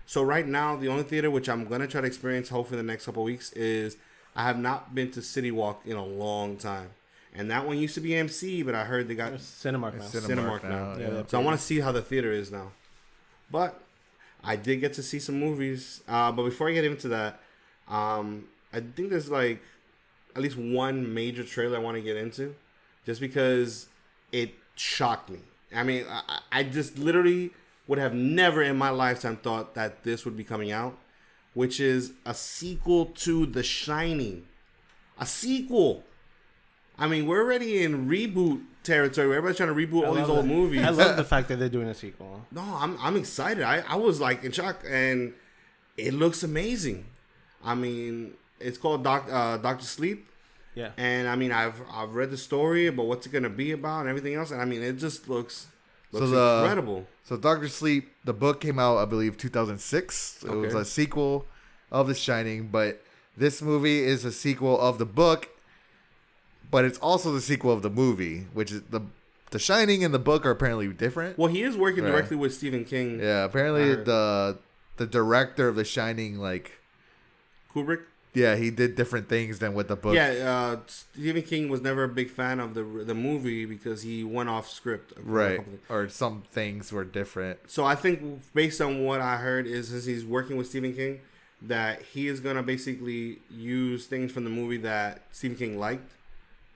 S3: So right now, the only theater which I'm gonna try to experience, hopefully in the next couple weeks, is I have not been to City Walk in a long time, and that one used to be MC, but I heard they got
S2: It's Cinemark now.
S3: Cinemark,
S1: Cinemark
S3: now.
S1: now,
S2: yeah.
S1: yeah.
S3: So I want to see how the theater is now. But I did get to see some movies. Uh, but before I get into that, um, I think there's like at least one major trailer I want to get into, just because it shocked me. I mean, I, I just literally would have never in my lifetime thought that this would be coming out, which is a sequel to The Shining. A sequel. I mean, we're already in reboot territory. Everybody's trying to reboot all these old
S2: that.
S3: movies.
S2: I love the *laughs* fact that they're doing a sequel.
S3: No, I'm I'm excited. I, I was like in shock, and it looks amazing. I mean, it's called Doc uh, Doctor Sleep,
S2: Yeah.
S3: and I mean, I've I've read the story about what's it gonna be about and everything else, and I mean, it just looks looks
S1: the-
S3: incredible.
S1: So Doctor Sleep, the book came out, I believe, 2006. It was a sequel of The Shining, but this movie is a sequel of the book, but it's also the sequel of the movie, which is the The Shining and the book are apparently different.
S3: Well, he is working
S1: Right.
S3: directly with Stephen King,
S1: Yeah, apparently the the director of The Shining, like,
S3: Kubrick.
S1: yeah, he did different things than with the book.
S3: Yeah, uh, Stephen King was never a big fan of the the movie because he went off script.
S1: right. Or some things were different.
S3: So I think based on what I heard is since he's working with Stephen King, that he is gonna basically use things from the movie that Stephen King liked,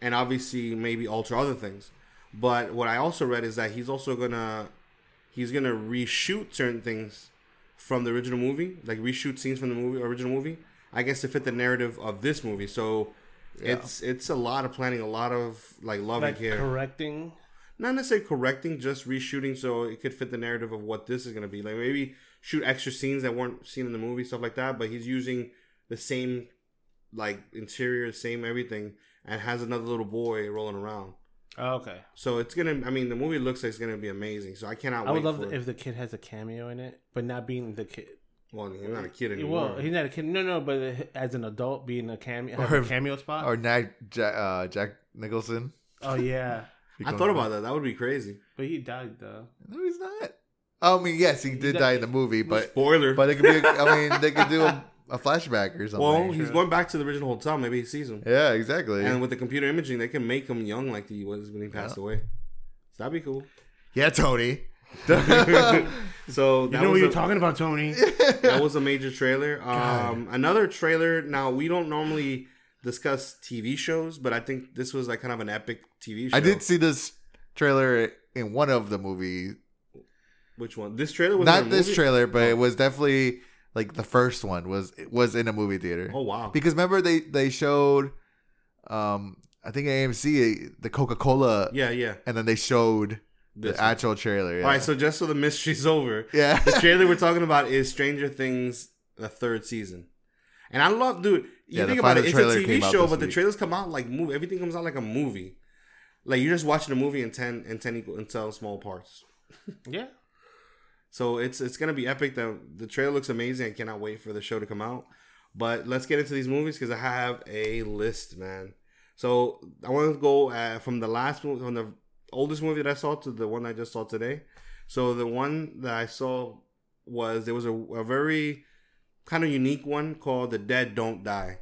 S3: and obviously maybe alter other things. But what I also read is that he's also gonna he's gonna reshoot certain things from the original movie, like reshoot scenes from the movie original movie. I guess to fit the narrative of this movie. So
S1: Yeah.
S3: it's it's a lot of planning, a lot of like loving
S2: Like
S3: here
S2: correcting.
S3: not necessarily correcting, just reshooting so it could fit the narrative of what this is gonna be. Like maybe shoot extra scenes that weren't seen in the movie, stuff like that. But he's using the same like interior, same everything, and has another little boy rolling around.
S2: Oh, okay.
S3: So it's gonna. I mean, the movie looks like it's gonna be amazing. So I cannot.
S2: I would love
S3: for
S2: if the kid has a cameo in it, but not being the kid.
S3: Well, he's not a kid anymore.
S2: Well, he's not a kid. No, no, but as an adult, being a cameo,
S1: Or-
S2: a cameo spot.
S1: Or Jack, Jack, uh, Jack Nicholson.
S2: oh yeah, *laughs*
S3: I thought about that. That would be crazy.
S2: but he died though.
S1: No, he's not. I mean, yes, he did
S2: died-
S1: die in the movie, but
S3: Spoiler.
S1: but it could be. A, I mean, they could do a, *laughs* a flashback or something.
S3: well, he's going back to the original hotel. Maybe he sees him.
S1: yeah, exactly.
S3: And with the computer imaging, they can make him young like he was when he passed away. So that'd be cool.
S1: yeah, Tony. *laughs*
S3: So
S2: You
S3: that
S2: know what you're
S3: a-
S2: talking about, Tony? *laughs*
S3: that was a major trailer. Um, another trailer. Now we don't normally discuss TV shows, but I think this was like kind of an epic TV show.
S1: I did see this trailer in one of the movies.
S3: Which one? This trailer was
S1: Not this
S3: movie?
S1: trailer, but it was definitely like the first one was was in a movie theater.
S3: Oh wow!
S1: Because remember they they showed, um, I think AMC the Coca Cola,
S3: Yeah, yeah.
S1: and then they showed
S3: This
S1: the
S3: one.
S1: actual trailer. Yeah.
S3: All right. So just so the mystery's *laughs* over,
S1: yeah.
S3: the trailer we're talking about is Stranger Things, the third season. And I love, dude. You
S1: Yeah, the
S3: think about it, it's a TV show,
S1: this
S3: but the trailers come out like movie. Everything comes out like a movie. Like you're just watching a movie in ten in ten equal in ten small parts. *laughs*
S2: yeah.
S3: So it's it's gonna be epic. The the trailer looks amazing. I cannot wait for the show to come out. But let's get into these movies because I have a list, man. So I want to go uh, from the last movie, from the oldest movie that I saw to the one I just saw today. So the one that I saw was there was a, a very kind of unique one called "The Dead Don't Die,"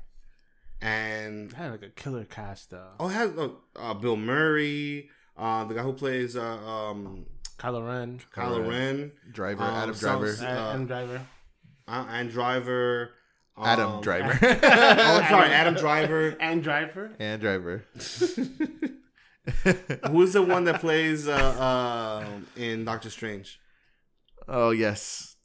S3: and
S2: It had like a killer cast though.
S3: oh, it has uh, uh, Bill Murray, uh, the guy who plays uh, um,
S2: Kylo Ren,
S3: Kylo
S1: Kylo
S3: Ren,
S1: Driver,
S3: Um,
S1: Adam
S3: sounds-
S1: Driver,
S3: Uh,
S2: Adam Driver.
S3: uh, and Driver.
S1: Adam
S3: um,
S1: Driver, *laughs*
S3: Oh, sorry, Adam Driver. *laughs*
S2: and Driver.
S1: and Driver. *laughs*
S3: Who's the one that plays uh, uh, in Doctor Strange?
S1: oh yes.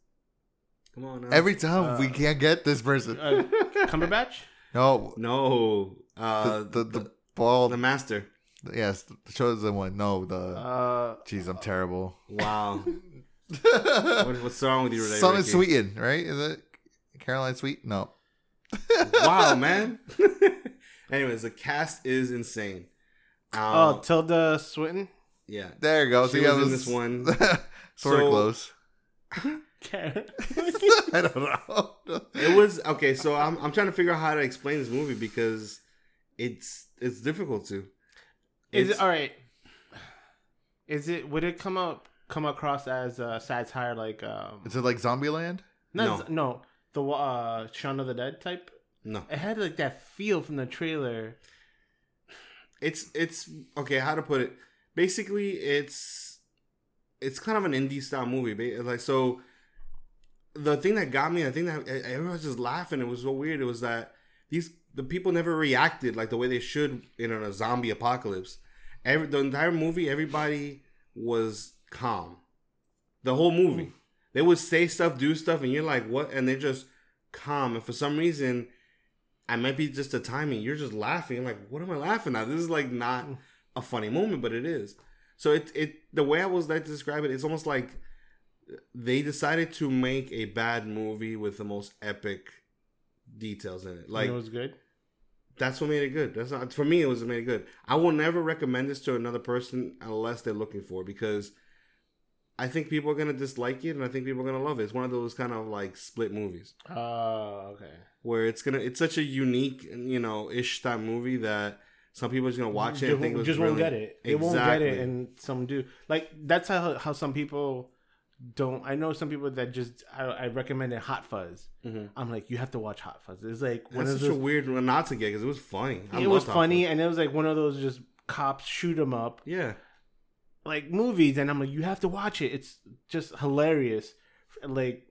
S3: Come on. Now.
S1: Every time we
S2: Uh,
S1: can't get this person.
S2: Uh, Cumberbatch.
S1: No,
S3: no, uh,
S1: the the, the, bald.
S3: the master.
S1: Yes, the chosen one. No, the.
S2: Uh,
S1: Jeez, I'm terrible.
S3: Wow. *laughs* what, what's wrong with you today?
S1: Son of
S3: Ricky?
S1: Sweeten, right? Is it Caroline Sweet? No.
S3: Wow, *laughs* man. *laughs* Anyways, the cast is insane. Um,
S2: oh, Tilda Swinton.
S3: yeah.
S1: There you go.
S3: She
S1: See, I
S3: was in
S1: was
S3: this one.
S1: sort
S3: So-
S1: of close.
S2: Karen.
S1: I don't know.
S3: It was okay. So I'm I'm trying to figure out how to explain this movie because it's it's difficult to.
S2: Is it all right? Is it? Would it come up come across as a satire like um?
S1: Is it like Zombieland?
S2: No, no, the uh Shaun of the Dead type.
S3: no?
S2: It had like that feel from the trailer.
S3: it's it's okay how to put it basically it's it's kind of an indie style movie like so the thing that got me i think that everyone was just laughing it was so weird it was that these the people never reacted like the way they should in a zombie apocalypse. Every the entire movie, everybody was calm. The whole movie, they would say stuff, do stuff, and you're like, "What?" And they're just calm. And for some reason, I might be just the timing. You're just laughing. like, what am I laughing at? This is like not a funny moment, but it is. So it it the way I was like to describe it, it's almost like they decided to make a bad movie with the most epic details in it. Like
S2: it was good.
S3: That's what made it good. That's not for me. It was what made it good. I will never recommend this to another person unless they're looking for it because I think people are gonna dislike it and I think people are gonna love it. It's one of those kind of like split movies
S2: Oh, okay.
S3: where it's gonna. It's such a unique, you know, ish type movie that some people are just gonna watch it. and
S2: Just,
S3: think it was
S2: just won't
S3: really-
S2: get it. They won't get it, and some do. Like that's how how some people don't. I know some people that just I, I recommended Hot Fuzz.
S3: Mhm.
S2: I'm like, you have to watch Hot Fuzz. It's like one
S3: That's
S2: of
S3: such
S2: those.
S3: a weird one not to get because it was funny. I
S2: it was funny, and it was like one of those just cops shoot shoot 'em up
S3: Yeah,
S2: like movies, and I'm like, you have to watch it. It's just hilarious. Like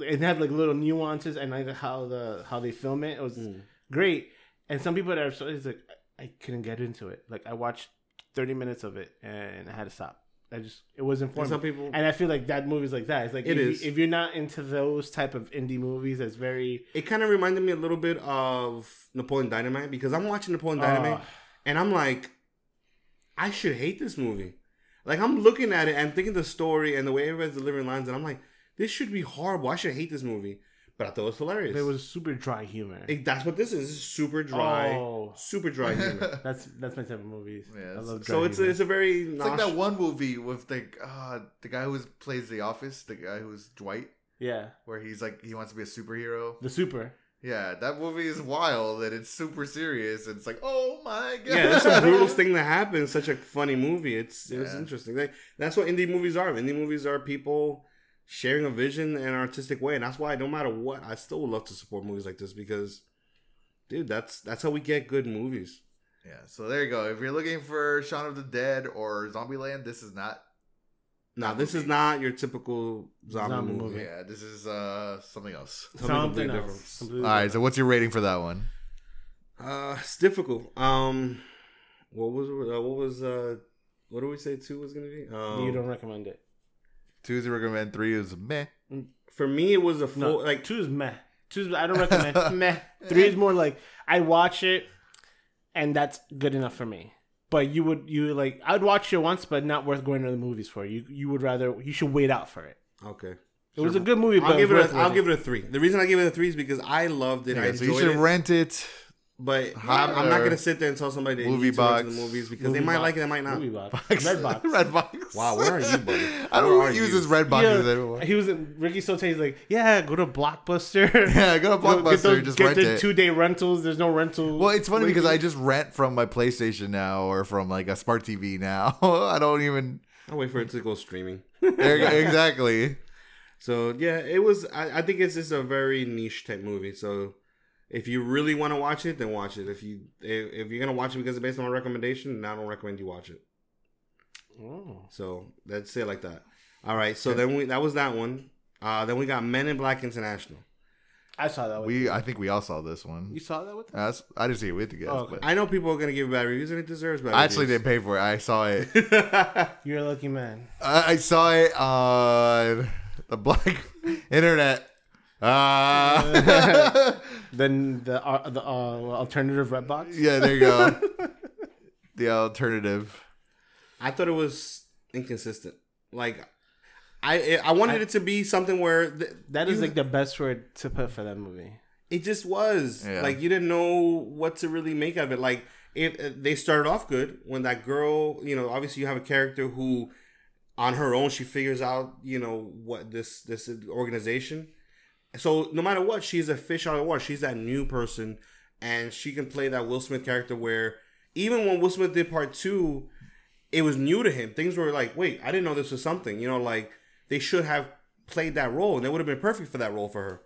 S2: it had like little nuances and like how the how they film it. It was
S3: Mm.
S2: great. And some people that are so it's like I I couldn't get into it. Like I watched 30 minutes of it and I had to stop. I just it wasn't for
S3: and some people.
S2: And I feel like that movie's like that. It's like
S3: It
S2: if,
S3: is.
S2: You, if you're not into those type of indie movies, that's very
S3: It kind of reminded me a little bit of Napoleon Dynamite because I'm watching Napoleon Dynamite
S2: uh,
S3: and I'm like, I should hate this movie. Like I'm looking at it and thinking the story and the way everybody's delivering lines, and I'm like, this should be horrible. I should hate this movie, but I thought it was hilarious.
S2: it was super dry humor.
S3: It- that's what this is. This is super dry,
S2: Oh.
S3: super dry humor. *laughs*
S2: That's that's my type of movies.
S1: Yeah,
S2: I
S1: it's-
S2: love dry
S3: so it's a,
S2: humor.
S3: it's a very
S1: It's like
S3: nosh-
S1: that one movie with like uh, the guy who plays The Office, the guy who's Dwight,
S2: yeah,
S1: where he's like he wants to be a superhero.
S2: the super.
S1: Yeah, that movie is wild and it's super serious. And it's like, oh my god.
S3: yeah, that's a brutal *laughs* thing that happened. Such a funny movie. It's it was
S1: Yeah.
S3: interesting. Like, that's what indie movies are. Indie movies are people sharing a vision in an artistic way, and that's why no matter what, I still would love to support movies like this because, dude, that's that's how we get good movies.
S1: Yeah, so there you go. If you're looking for Shaun of the Dead or Zombieland, this is not.
S3: Now,
S1: That
S3: this is not your typical zombie,
S2: Zombie
S3: movie.
S2: movie.
S1: Yeah, this is uh something else.
S3: Something
S2: Something else.
S3: different.
S2: Completely
S1: All right, so what's your rating for that one?
S3: Uh, it's difficult. Um, what was uh, what was uh, what do we say two was gonna be? Um,
S2: you don't recommend it.
S1: Two is a recommend. Three is meh.
S3: For me, it was a full
S2: No,
S3: like
S2: two is meh. Two is I don't recommend *laughs* meh. Three is more like I watch it, and that's good enough for me. But you would you like I'd watch it once, but not worth going to the movies for. You you would rather you should wait out for it.
S3: okay.
S2: It was a good movie,
S3: I'll give it. A, I'll give it a three. The reason I give it a three is because I loved it. I
S1: Yeah, so you should
S3: it.
S1: rent it.
S3: But
S1: Hot
S3: I'm, I'm not gonna sit there and tell somebody to
S1: movie
S3: need to
S1: box.
S3: the movies because
S2: Movie
S3: they might
S2: box.
S3: like it, they might not.
S2: Movie box. red
S1: box, *laughs* red box.
S3: Wow, where are you, buddy? *laughs*
S1: I
S3: Where are
S1: don't use
S3: you?
S1: this red boxes
S2: Yeah,
S1: anymore.
S2: he was in Ricky Sote's like, yeah, go to Blockbuster. *laughs*
S1: Yeah, go to
S2: Go
S1: Blockbuster
S2: get those,
S1: just
S2: get
S1: rent
S2: the
S1: it.
S2: two day rentals. There's no rental.
S1: Well, it's funny because I just rent from my PlayStation now or from like a smart TV now. I don't even
S3: I'll wait for it to go streaming.
S1: exactly.
S3: So yeah, it was. I, I think it's just a very niche type movie. So if you really want to watch it, then watch it. If you if, if you're gonna watch it because it's based on my recommendation, then I don't recommend you watch it.
S2: Oh.
S3: So let's say it like that. All right. So then we that was that one. Uh, then we got Men in Black International.
S2: I saw that. With
S1: We I think we all saw this one.
S2: you saw that with.
S1: Uh, that's- I didn't see it with you guys,
S2: Oh, okay.
S3: I know people are gonna give bad reviews, and it deserves bad.
S1: but I actually
S3: reviews.
S1: didn't pay for it. I saw it.
S2: You're a lucky man.
S1: I, I saw it on the black *laughs* internet. Uh, *laughs*
S2: Then the uh, the uh, alternative Redbox.
S1: yeah, there you go. *laughs* The alternative.
S3: I thought it was inconsistent. Like, I I wanted it to be something where th-
S2: That is
S3: you-
S2: like the best word to put for that movie.
S3: it just was
S1: Yeah.
S3: like you didn't know what to really make of it. Like, if uh, they started off good when that girl, you know, obviously you have a character who, on her own, she figures out, you know, what this this organization. So no matter what, she's a fish out of water. She's that new person, and she can play that Will Smith character where even when Will Smith did part two, it was new to him. Things were like, wait, I didn't know this was something. You know, like they should have played that role, and they would have been perfect for that role for her.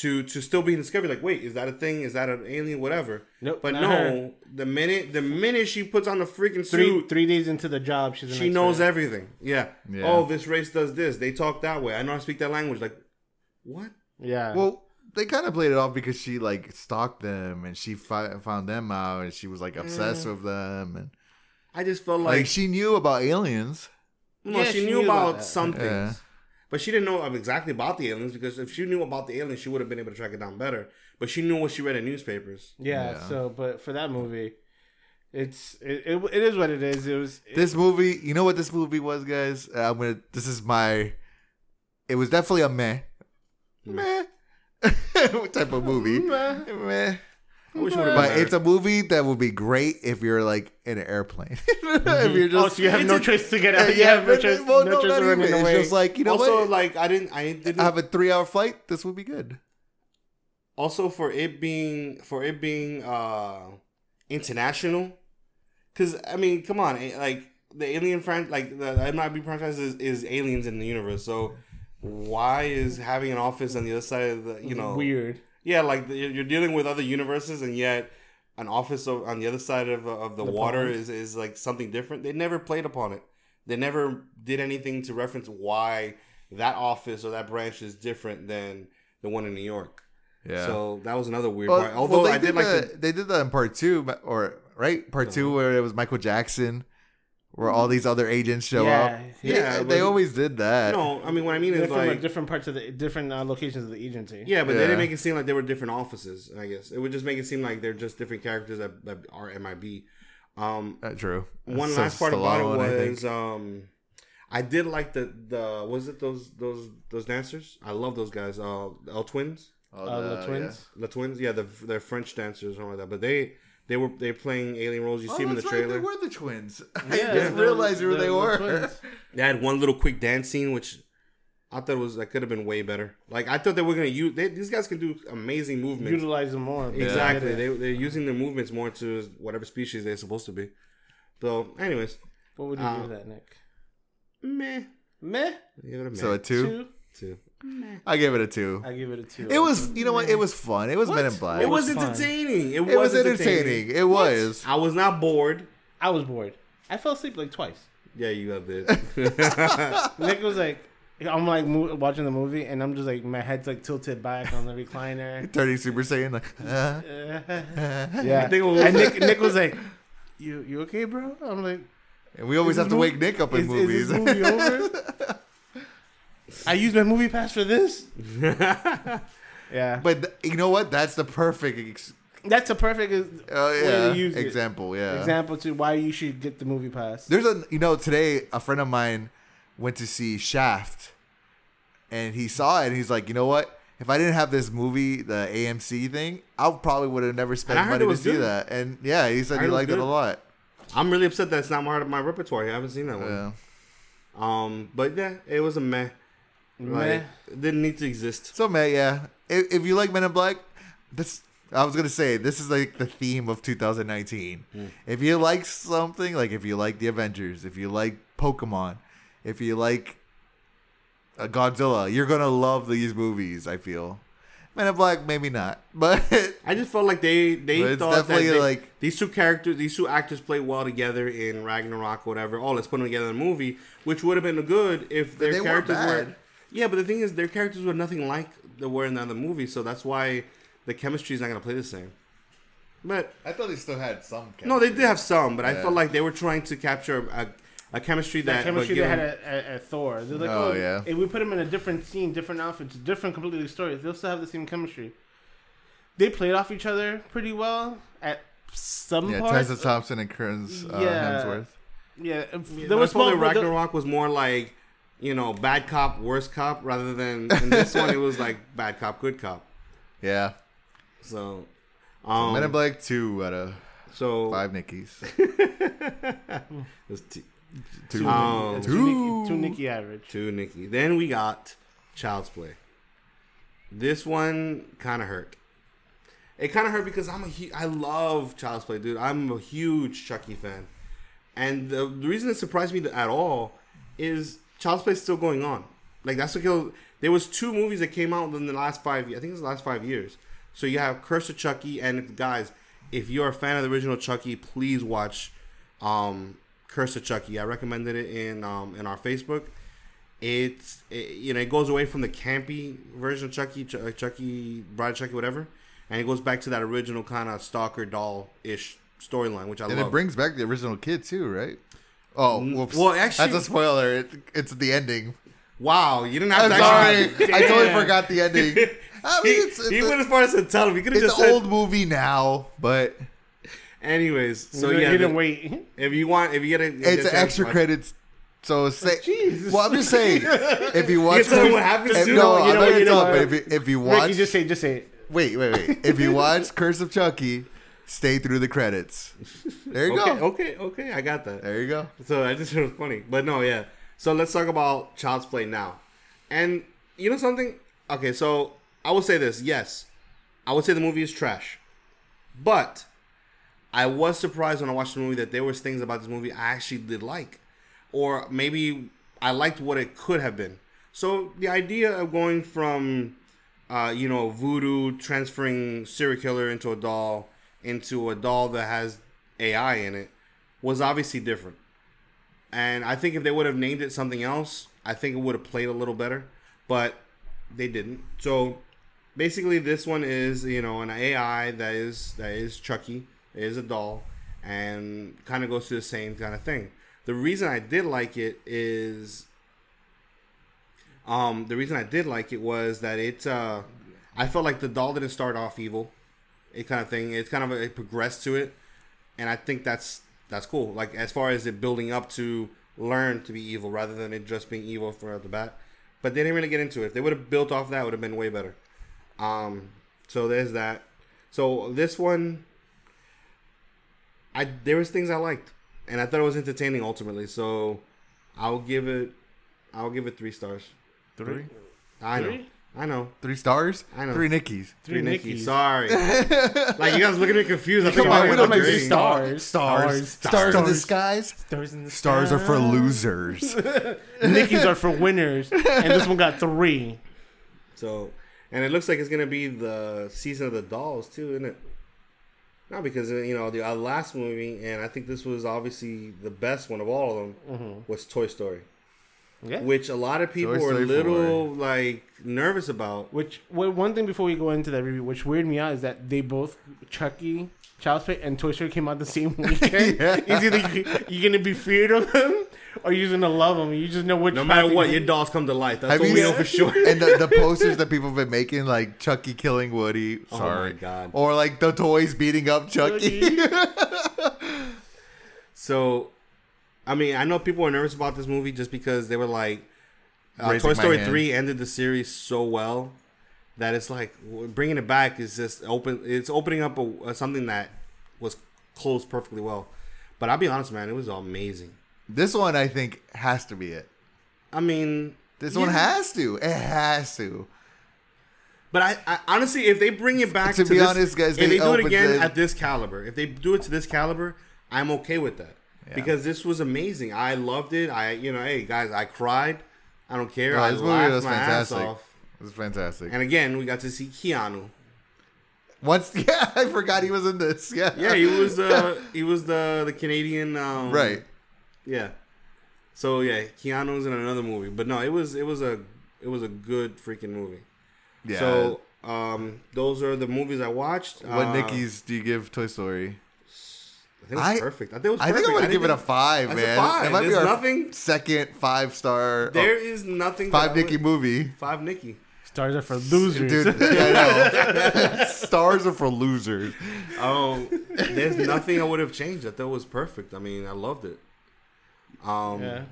S3: To to still be in discovery, like, wait, is that a thing? Is that an alien? Whatever.
S2: Nope,
S3: But no,
S2: her.
S3: the minute the minute she puts on the freaking
S2: Three
S3: suit,
S2: three days into the job, she's
S3: she knows
S2: expert.
S3: everything. Yeah.
S1: Yeah.
S3: Oh, this race does this. They talk that way. I know I speak that language. Like, what?
S2: Yeah.
S1: Well, they kind of played it off because she like stalked them and she fi- found them out and she was like obsessed with them and
S3: I just felt
S1: like,
S3: like,
S1: she knew about aliens.
S3: no,
S2: Yeah,
S3: she,
S2: she
S3: knew,
S2: knew
S3: about,
S2: about that.
S3: some things,
S1: Yeah.
S3: but she didn't know exactly about the aliens because if she knew about the aliens, she would have been able to track it down better. But she knew what she read in newspapers.
S2: Yeah,
S1: Yeah.
S2: So, but for that movie, it's it, it, it is what it is. It was
S1: This movie, you know what this movie was, guys? Uh, I'm gonna. This is my. It was definitely a meh, meh *laughs* What type of movie. *laughs*
S2: Meh.
S1: Meh.
S3: It
S1: But it's a movie that would be great if you're like in an airplane. *laughs* if you're
S2: oh, so you have no
S3: a-
S2: choice to get out.
S1: yeah,
S2: you have no choice,
S1: well,
S2: no
S1: no,
S2: choice
S1: not
S2: to run
S1: even. It's just like you know
S3: also
S1: what?
S3: like I didn't I didn't
S1: have a three hour flight. This would be good.
S3: also for it being for it being uh international because i mean come on eh, like the alien fran like the mib franchise is, is aliens in the universe so why is having an office on the other side of the you know
S2: weird.
S3: yeah like the, you're dealing with other universes and yet an office on the other side of, of the,
S2: The
S3: water
S2: pond.
S3: is, is like something different they never played upon it they never did anything to reference why that office or that branch is different than the one in new york
S1: Yeah.
S3: so that was another weird
S1: Well,
S3: part.
S1: well,
S3: Although
S1: they
S3: I did
S1: did
S3: like
S1: that,
S3: the
S1: they did that in part two, or right part two
S3: Uh-huh.
S1: where it was Michael Jackson, where all these other agents show
S2: Yeah,
S1: up.
S3: yeah,
S1: they, they always did that.
S3: no. I mean, what I mean
S2: They're
S3: is
S2: from like
S3: like
S2: different parts of the different uh, locations of the agency.
S3: yeah, but they didn't make it seem like they were different offices. I guess it would just make it seem like they're just different characters that, that are MIB. Um,
S1: Uh, true.
S3: one
S1: So
S3: last part about it
S1: think.
S3: was um, I did like the the was it those those those dancers? I love those guys. Uh, L twins,
S1: Oh,
S2: uh,
S1: the-
S2: the twins.
S3: the twins. Yeah, the they're French dancers or something like that. But they they were they playing alien roles. You
S1: Yeah.
S3: see them
S1: Oh,
S3: in the
S1: right,
S3: trailer.
S1: They were the twins. *laughs* I
S2: Yeah,
S1: didn't
S2: they're-
S1: realize who
S2: they're
S1: they were.
S2: twins. *laughs*
S3: They had one little quick dance scene, which I thought was that could have been way better. Like I thought they were gonna use. They, these guys can do amazing movements.
S2: Utilize them more.
S3: Exactly.
S2: Yeah.
S3: They they're using their movements more to whatever species they're supposed to be. So, anyways,
S2: What would you
S3: uh,
S2: give that, Nick?
S3: meh.
S2: Meh.
S3: Give it a meh.
S1: So a two.
S2: Two.
S3: two.
S1: I give it a two.
S2: I give it a two.
S1: It was, you know what? It was fun. It was Men in Black.
S3: It was
S2: was
S3: entertaining. It,
S1: It was
S3: was
S1: entertaining. It was.
S3: I was not bored.
S2: I was bored. I fell asleep like twice.
S3: Yeah, you got this. *laughs*
S2: Nick was like, I'm like mo- watching the movie, and I'm just like, my head's like tilted back on the recliner. *laughs*
S1: Turning Super Saiyan like. *laughs* uh,
S2: yeah.
S3: I think was-
S2: and Nick, Nick was like, "You, you okay, bro?" I'm like,
S1: and we always have
S2: this
S1: to
S2: movie-
S1: wake Nick up in
S2: is,
S1: movies.
S2: is this movie over? I used my movie pass for this. *laughs* yeah,
S1: but th- you know what? That's the perfect ex-
S2: that's a perfect
S1: uh,
S2: Way
S1: yeah,
S2: to use it.
S1: example. Yeah.
S2: example to why you should get the movie pass.
S1: There's a you know today a friend of mine went to see Shaft, and he saw it and he's like, you know what? If I didn't have this movie, the AMC thing, I probably would have never spent
S3: And I heard
S1: money to
S3: was
S1: see that. And yeah, he said he
S3: heard it was
S1: liked it a lot.
S3: I'm really upset that it's not part of my repertoire. I haven't seen that one.
S1: Yeah.
S3: Um, but yeah, it was a meh.
S2: Meh.
S3: Like, it didn't need to exist.
S1: So man, yeah. If, if you like Men in Black, this I was gonna say this is like the theme of 2019.
S3: Hmm.
S1: If you like something, like if you like the Avengers, if you like Pokemon, if you like uh, Godzilla, you're gonna love these movies. I feel. Men in Black, maybe not, *laughs* but
S3: I just felt like they they thought that they-
S1: like-
S3: these two characters, these two actors played well together in Ragnarok or whatever. Oh, let's put them together in a movie, which would have been good if their characters were.
S1: Bad.
S3: Yeah, but the thing is, their characters were nothing like they were in the other movie, so that's why the chemistry is not gonna play the same. But
S1: I thought they still had some.
S3: no, they did have some, but I felt like they were trying to capture a, a chemistry that
S2: that chemistry they had
S3: them-
S2: at, at, at Thor. They're like,
S1: Oh,
S2: oh,
S1: yeah.
S2: If we put them in a different scene, different outfits, different completely stories, they'll still have the same chemistry. They played off each other pretty well at some
S1: Yeah,
S2: parts.
S1: Tessa Thompson and Kearns uh,
S2: Yeah.
S1: Hemsworth.
S2: Yeah,
S3: Yeah,
S2: there
S3: there
S2: was
S3: was
S2: small. the-
S3: Ragnarok was more like you know bad cop, worst cop, rather than in this one it was like bad cop, good cop.
S1: Yeah,
S3: So, um,
S1: Men in Black two out of
S3: so
S1: five Nickies. *laughs*
S3: It's t-
S1: Two.
S2: Two,
S3: Um,
S2: two, Nicky, two Nicky average.
S3: to Nikki. Then we got Child's Play. This one kind of hurt. It kind of hurt because I'm a hu- I love Child's Play, dude. I'm a huge Chucky fan, and the, the reason it surprised me at all is Child's Play is still going on. Like that's what killed. There was two movies that came out in the last five. I think it's the last five years. So you have Curse of Chucky, and guys, if you're a fan of the original Chucky, please watch um, Curse of Chucky. I recommended it in um, in our Facebook. it's it, you know it goes away from the campy version of Chucky, Ch- uh, Chucky, Bride of Chucky, whatever, and it goes back to that original kind of stalker doll ish storyline, which I
S1: And
S3: love.
S1: it brings back the original kid too, right? Oh, whoops.
S3: well, actually-
S1: that's a spoiler. It, it's the ending.
S3: wow, you didn't have
S1: I'm
S3: to
S1: sorry. I totally forgot the ending. *laughs* I
S3: he,
S1: mean, it's, it's,
S3: he
S1: a-
S3: went as far as to tell him. He could have
S1: it's
S3: just
S1: an
S3: said.
S1: old movie now, but
S3: Anyways, so
S2: So
S3: yeah,
S2: he didn't
S3: the-
S2: wait.
S3: if you want, if you get it,
S1: it's an extra credits. So say, *laughs*
S2: Jesus.
S1: well, I'm just saying, if you *laughs* watch,
S3: You tell what happens
S1: if,
S3: to
S1: no,
S3: him?
S1: I'm
S2: You
S1: not
S2: know what,
S1: gonna tell, but if you, if you
S2: Ricky,
S1: watch,
S2: just say, just say it.
S1: wait, wait, wait, if you watch Curse of Chucky, stay through the credits. There you
S3: Okay,
S1: go.
S3: okay, okay, I got that.
S1: There you go.
S3: So I just thought it was funny. But no, yeah. So let's talk about Child's Play now. And you know something? Okay, so I will say this. Yes, I would say the movie is trash. But I was surprised when I watched the movie that there was things about this movie I actually did like. Or maybe I liked what it could have been. So the idea of going from uh, you know, voodoo transferring serial killer into a doll into a doll that has AI in it was obviously different. And I think if they would have named it something else, I think it would have played a little better. But they didn't. So basically this one is, you know, an AI that is that is Chucky, is a doll, and kind of goes through the same kind of thing. The reason I did like it is um, the reason I did like it was that it. Uh, I felt like the doll didn't start off evil, it kind of thing. It's kind of a, it progressed to it, and I think that's that's cool. Like as far as it building up to learn to be evil rather than it just being evil for at the bat. But they didn't really get into it. If they would have built off that, would have been way better. Um, so there's that. So this one, I there was things I liked, and I thought it was entertaining ultimately. So I'll give it, I'll give it three stars.
S1: Three,
S3: I know.
S2: Three?
S3: I know.
S1: three stars.
S3: I know.
S1: Three Nickies.
S3: Three,
S2: Three
S3: Nicky.
S2: Nickies.
S3: Sorry. *laughs* like you guys looking at me confused. I think
S1: Come
S3: I'm
S1: on, we
S3: like,
S1: don't make
S2: these stars.
S1: Stars.
S2: Stars.
S1: Stars in the skies.
S2: Stars in the
S1: Stars are for losers. *laughs*
S2: Nickies are for winners, and this one got three.
S3: So, and it looks like it's gonna be the season of the dolls too, isn't it? Not because uh, you know the uh, last movie, and I think this was obviously the best one of all of them
S2: Mm-hmm.
S3: was Toy Story,
S2: Yeah.
S3: which a lot of people
S1: Toy
S3: were a
S1: Story
S3: little like nervous about.
S2: Which well, one thing before we go into that review, which weirded me out, is that they both Chucky, Child's Play, and Toy Story came out the same *laughs* weekend.
S1: Yeah.
S2: It's either you, you're gonna be feared of them or you're just gonna love them. You just know which.
S3: No matter what, your dolls come to life. That's
S1: Have
S3: what
S1: you
S3: we know for sure. *laughs*
S1: and the, the posters that people have been making, like Chucky killing Woody.
S3: Oh
S1: Sorry.
S3: my God.
S1: Or like the toys beating up Chucky. *laughs*
S3: So, I mean, I know people were nervous about this movie just because they were like, uh, Toy Story
S1: hand.
S3: three ended the series so well that it's like bringing it back is just open. It's opening up a, a- something that was closed perfectly well. But I'll be honest, man, it was amazing.
S1: this one, I think, has to be it.
S3: I mean,
S1: This one has to. It has to.
S3: But I, I honestly, if they bring it back
S1: To
S3: to,
S1: be
S3: this,
S1: honest, guys,
S3: if
S1: they
S3: they, do it again at this caliber, if they do it to this caliber, I'm okay with that because this was amazing. I loved it. I, you know, hey guys, I cried. I don't care.
S1: No,
S3: I
S1: this
S3: laughed
S1: was
S3: my ass
S1: fantastic.
S3: off.
S1: It was fantastic.
S3: And again, we got to see Keanu.
S1: Once, *laughs* yeah, I forgot he was in this. Yeah,
S3: Yeah, he was uh he was the the Canadian um,
S1: right.
S3: Yeah. So yeah, Keanu's in another movie, but no, it was it was a it was a good freaking movie.
S1: Yeah.
S3: So um, those are the movies I watched.
S1: what
S3: Uh,
S1: Nickies do you give Toy Story?
S3: I think it was
S1: I-
S3: perfect. I think it was.
S1: I think
S3: perfect.
S1: I would
S3: didn't
S1: give it a five,
S3: That's a
S1: man.
S3: five.
S1: It might be
S3: There's
S1: our
S3: nothing-
S1: second five star.
S3: There
S1: oh,
S3: is nothing.
S1: five
S3: I would-
S1: Nicky movie.
S3: Five Nicky.
S2: Stars are for losers.
S1: Dude, *laughs* I know. *laughs* Stars are for losers.
S3: Oh, there's nothing I would have changed. I thought it was perfect. I mean, I loved it. Um.
S2: yeah.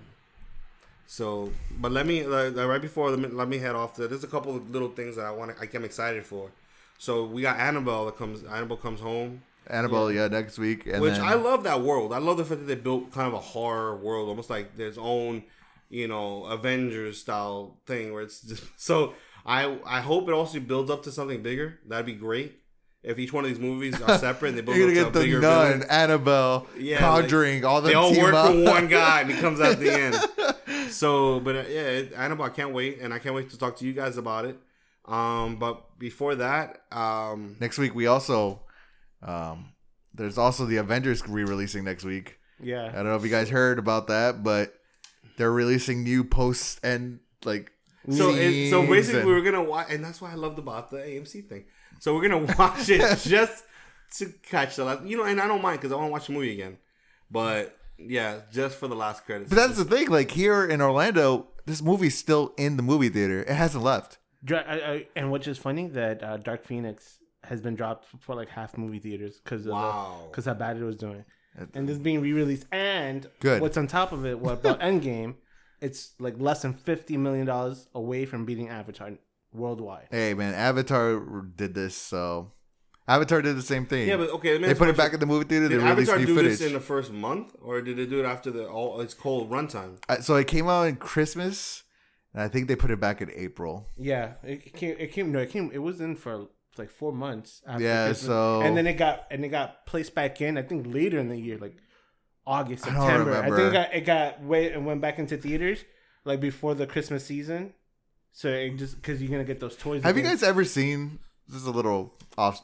S3: So, but let me like, like, right before let me, let me head off. To, there's a couple of little things that I want. I'm excited for. So we got Annabelle that comes. Annabelle comes home,
S1: Annabelle, yeah, next week. And
S3: which
S1: then,
S3: I love that world. I love the fact that they built kind of a horror world, almost like their own, you know, Avengers style thing where it's just *laughs* so. I I hope it also builds up to something bigger. That'd be great. If each one of these movies are separate and they *laughs* build
S1: You're gonna get the
S3: bigger
S1: nun,
S3: villain.
S1: Annabelle,
S3: Yeah,
S1: Conjuring, all the
S3: they all
S1: team
S3: work
S1: up.
S3: for one guy and he comes out at the end. *laughs* So, but uh, yeah, it- Annabelle, I can't wait, and I can't wait to talk to you guys about it. Um, but before that, um,
S1: Next week we also, um, there's also the Avengers re-releasing next week.
S2: Yeah, I
S1: don't know if you guys heard about that, but they're releasing new posts and like
S3: So, it, so basically,
S1: and-
S3: we're gonna watch, and that's why I loved about the AMC thing. So we're gonna *laughs* watch it *laughs* just to catch the last, you know. And I don't mind because I want to watch the movie again. But yeah, just for the last credits.
S1: But that's the thing. Like here in Orlando, this movie's still in the movie theater. It hasn't left.
S2: I, I, and which is funny that uh, Dark Phoenix has been dropped for like half movie theaters because
S3: Wow.
S2: because how bad it was doing, and this being re-released. And
S1: Good.
S2: what's on top of it? What about *laughs* Endgame? It's like less than fifty million dollars away from beating Avatar worldwide.
S1: Hey man, Avatar did this, so Avatar did the same thing.
S3: yeah, but okay.
S1: they put it back in the movie theater.
S3: Did
S1: they released
S3: Avatar
S1: new
S3: do
S1: footage.
S3: this in the first month, or did they do it after the all its cold runtime?
S1: Uh, so it came out in Christmas, and I think they put it back in April.
S2: Yeah, it came. It came. No, it came. It was in for like four months. After
S1: Yeah,
S2: Christmas.
S1: so-
S2: and then it got and it got placed back in. I think later in the year, like August,
S1: I don't
S2: September. I,
S1: remember.
S2: think it got, it got way and went back into theaters like before the Christmas season. So it just because you're gonna get those toys.
S1: Have you guys ever seen? This is a little off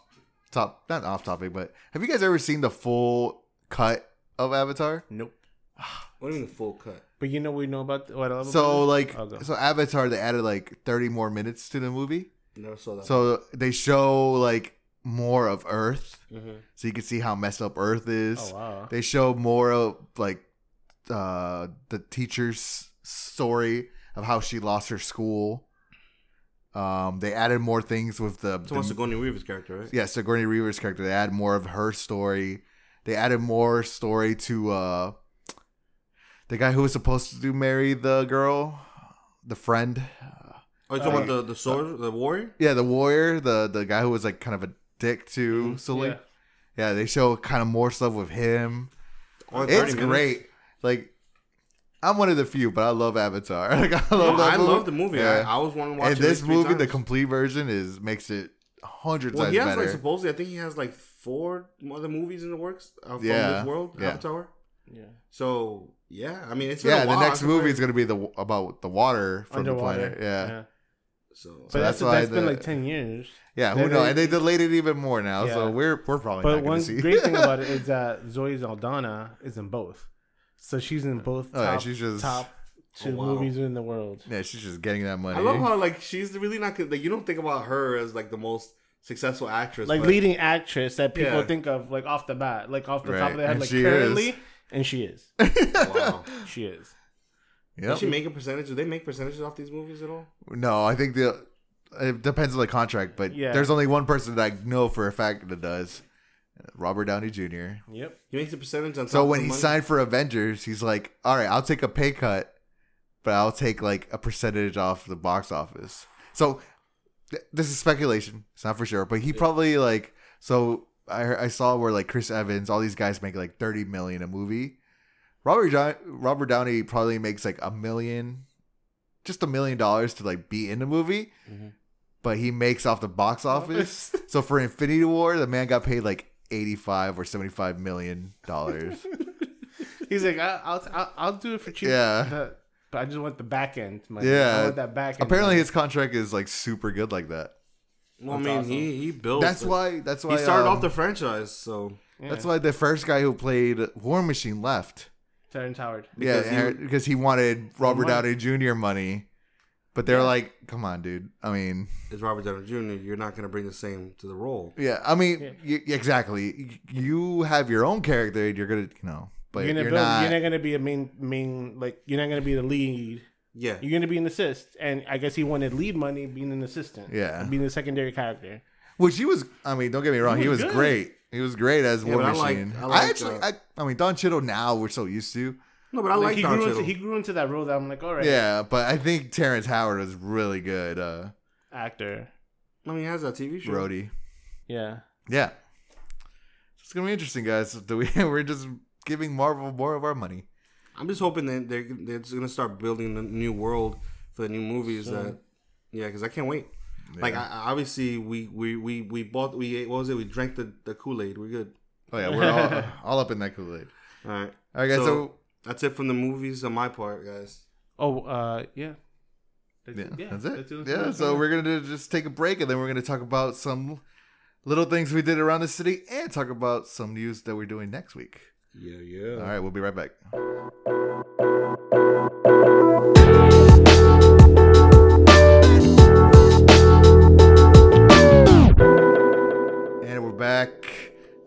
S1: top, not off topic, but have you guys ever seen the full cut of Avatar?
S2: Nope. *sighs*
S3: What do you mean the full cut?
S2: But you know what we know about what else?
S1: So like, so Avatar, they added like thirty more minutes to the movie.
S3: Never saw that.
S1: So they show like more of Earth,
S3: Mhm.
S1: so you can see how messed up Earth is.
S2: Oh wow.
S1: They show more of like uh the teacher's story of how she lost her school. Um, they added more things with the,
S3: so
S1: the
S3: Sigourney Weaver's character, right?
S1: yeah Sigourney Weaver's character. They add more of her story. They added more story to uh the guy who was supposed to marry the girl, the friend.
S3: Oh, you talking about the the sword, the warrior?
S1: Yeah, the warrior, the the guy who was like kind of a dick to Celine.
S2: Yeah.
S1: Yeah, they show kind of more stuff with him.
S3: Only 30
S1: It's
S3: minutes?
S1: great. Like I'm one of the few, but I love Avatar. *laughs* Like I love
S3: No,
S1: that
S3: I
S1: movie.
S3: love the movie.
S1: Yeah.
S3: I, I was wanting to watch
S1: and
S3: it.
S1: this
S3: three
S1: movie, the
S3: times.
S1: complete version, is makes it a hundred
S3: Well,
S1: times
S3: he has
S1: better.
S3: like supposedly, I think he has like four other movies in the works uh, from
S1: Yeah,
S3: this world,
S1: yeah.
S3: Avatar.
S2: Yeah.
S3: So yeah, I mean, it's been
S1: yeah,
S3: a
S1: the
S3: while.
S1: next movie is gonna be the about the water from
S2: Underwater.
S1: the planet. Yeah,
S3: So
S1: So
S2: that's,
S1: that's why
S2: that's been like ten years.
S1: yeah. Who knows? And they delayed it even more now, so we're we're probably
S2: But
S1: not
S2: one
S1: gonna see.
S2: great thing about it *laughs* is that Zoe Saldana is in both. So she's in both
S1: Oh, yeah,
S2: top,
S1: she's just-
S2: top oh, two
S3: Oh, wow.
S2: movies in the world.
S1: yeah, she's just getting that money.
S3: I love how like she's really not like you don't think about her as like the most successful actress,
S2: Like
S3: but
S2: leading actress that people
S3: Yeah.
S2: think of like off the bat, like off the top of their head,
S1: and
S2: like
S1: she
S2: currently,
S1: is.
S2: and she is. *laughs*
S3: wow.
S2: She is.
S1: Yep.
S3: Does she make a percentage? Do they make percentages off these movies at all?
S1: No, I think the it depends on the contract, but
S2: Yeah.
S1: there's only one person that I know for a fact that does. Robert Downey Jr.
S2: Yep.
S3: He makes a percentage on. Top
S1: So
S3: of
S1: when
S3: the
S1: he
S3: money?
S1: signed for Avengers, he's like, "All right, I'll take a pay cut, but I'll take like a percentage off the box office." So th- this is speculation; it's not for sure, but he probably like. So I heard- I saw where like Chris Evans, all these guys make like thirty million a movie. Robert jo- Robert Downey probably makes like a million, just a million dollars to like be in the movie,
S3: Mhm.
S1: but he makes off the box office. *laughs* so for Infinity War, the man got paid like eighty-five or seventy-five million dollars. *laughs*
S2: He's like, I, I'll, I'll I'll do it for cheap.
S1: Yeah.
S2: But, *laughs* but I just want the back end. money.
S1: Yeah.
S2: I want that back end.
S1: Apparently,
S2: money.
S1: his contract is like super good like that.
S3: well, I mean,
S2: awesome.
S3: he he built.
S1: That's
S3: it.
S1: why. That's why
S3: he started
S1: um,
S3: off the franchise. So
S2: Yeah.
S1: That's why the first guy who played War Machine left.
S2: Terrence Howard.
S1: yeah,
S3: Because he-
S1: because he wanted Robert
S2: money.
S1: Downey Jr. money, but they're like, "Come on, dude." I mean,
S3: it's Robert Downey Jr. You're not going to bring the same to the role.
S1: yeah, I mean,
S2: Yeah.
S1: y- exactly. You have your own character. You're gonna, you know, but
S2: You're
S1: you're,
S2: build,
S1: not.
S2: You're not gonna be a main main like. You're not gonna be the lead.
S3: Yeah,
S2: You're gonna be an assist, and I guess he wanted lead money being an assistant.
S1: Yeah.
S2: being a secondary character.
S1: Which he was. I mean, don't get me wrong. He
S2: He
S1: was
S2: was
S1: great. He was great as
S3: Yeah,
S1: War
S3: but I like-
S1: Machine. I,
S3: I like,
S1: actually,
S3: uh,
S1: I, I mean, Don Cheadle. Now we're so used to.
S3: no, but I
S2: Like,
S3: like
S2: he
S3: Don
S2: grew
S3: Cheadle.
S2: into he grew into that role that I'm like, all right,
S1: Yeah, but I think Terrence Howard was really good. Uh,
S2: actor.
S3: I mean, he has that TV show.
S1: Brody.
S2: Yeah,
S1: Yeah. It's gonna be interesting, guys. Do we? *laughs* We're just giving Marvel more of our money.
S3: I'm just hoping that they're they're just gonna start building the new world for the new movies.
S2: Soon.
S3: That yeah, because I can't wait. Like I, I- obviously we we we we bought we ate, what was it? We drank the the Kool Aid. We're good.
S1: Oh yeah, we're all, *laughs* all up in that Kool Aid.
S3: All right.
S1: All right, guys. So,
S3: So- That's it from the movies on my part, guys.
S2: Oh, uh, yeah.
S1: yeah, that's it.
S2: do
S1: Yeah. So we're gonna just take a break, and then we're gonna talk about some little things we did around the city, and talk about some news that we're doing next week.
S3: Yeah, yeah.
S1: All right, we'll be right back.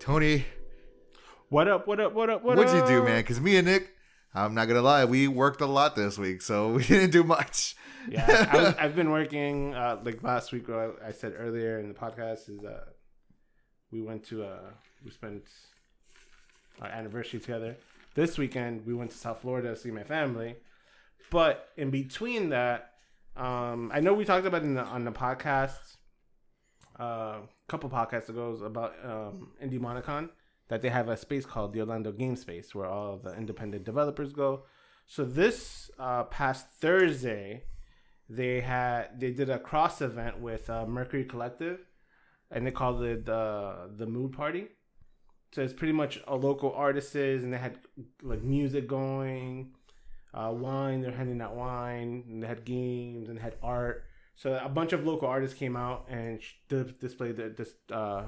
S1: Tony,
S2: What up? What up? What up? What
S1: what'd
S2: up?
S1: you do, man? Because me and Nick, I'm not gonna lie, we worked a lot this week, so *laughs* we didn't do much.
S2: Yeah, I was, I've been working uh, like last week. What I said earlier in the podcast is uh, we went to uh, we spent our anniversary together. This weekend we went to South Florida to see my family, but in between that, um, I know we talked about it in the, on the podcast uh, couple podcasts ago about um, Indienomicon that they have a space called the Orlando Game Space where all the independent developers go. So this uh, past Thursday, they had they did a cross event with uh, Mercury Collective, and they called it the the Mood Party. So it's pretty much a local artists, and they had like music going, uh, wine. They're handing out wine, and they had games and they had art. So a bunch of local artists came out and sh- displayed their, dis- uh,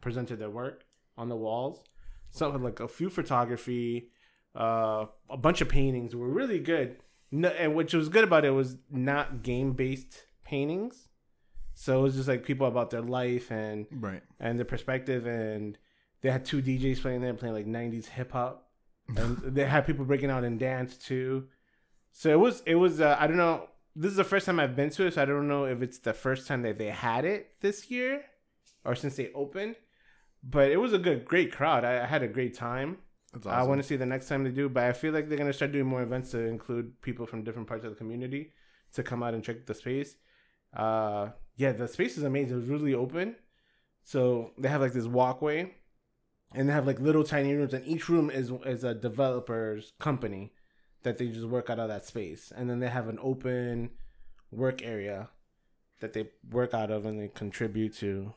S2: presented their work on the walls. Something like a few photography, uh, a bunch of paintings were really good. No, and which was good about it was not game based paintings. So it was just like people about their life and
S1: Right.
S2: and their perspective and they had two DJs playing there playing like 90s hip hop and they had people breaking out in dance too. So it was it was uh, I don't know this is the first time I've been to it so I don't know if it's the first time that they had it this year or since they opened. But it was a good great crowd. I, I had a great time.
S1: That's
S2: I want to see the next time they do, but I feel like they're gonna start doing more events to include people from different parts of the community to come out and check the space. Uh, yeah, the space is amazing. It's really open, so they have like this walkway, and they have like little tiny rooms, and each room is is a developer's company that they just work out of that space, and then they have an open work area that they work out of and they contribute to.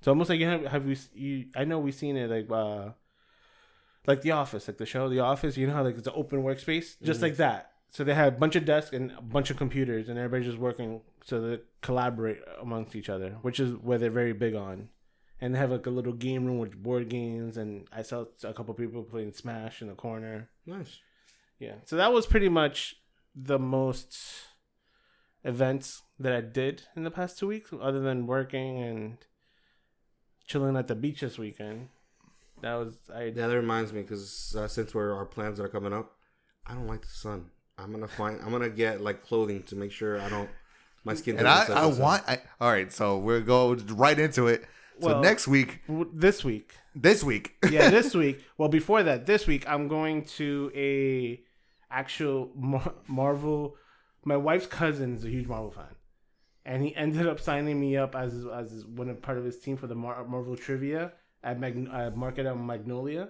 S2: So almost like you have, have we you I know we've seen it like uh like The Office, like the show The Office. You know how like it's an open workspace, just
S3: Mhm.
S2: like that. So they have a bunch of desks and a bunch of computers, and everybody's just working so they collaborate amongst each other, which is where they're very big on. And they have like a little game room with board games, and I saw a couple people playing Smash in the corner.
S3: Nice.
S2: Yeah, so that was pretty much the most events that I did in the past two weeks, other than working and chilling at the beach this weekend. That was I.
S3: Yeah, that reminds me because uh, since we're our plans are coming up, I don't like the sun. I'm gonna find. I'm gonna get like clothing to make sure I don't. My skin.
S1: And I, I want. I, all right, so we'll go right into it. So
S2: Well-
S1: next week,
S2: w- This week,
S1: this week,
S2: yeah, this *laughs* week. Well, before that, this week I'm going to a actual Mar- Marvel. My wife's cousin is a huge Marvel fan, and he ended up signing me up as as one of part of his team for the Mar- Marvel trivia at Mag- uh, Market on Magnolia.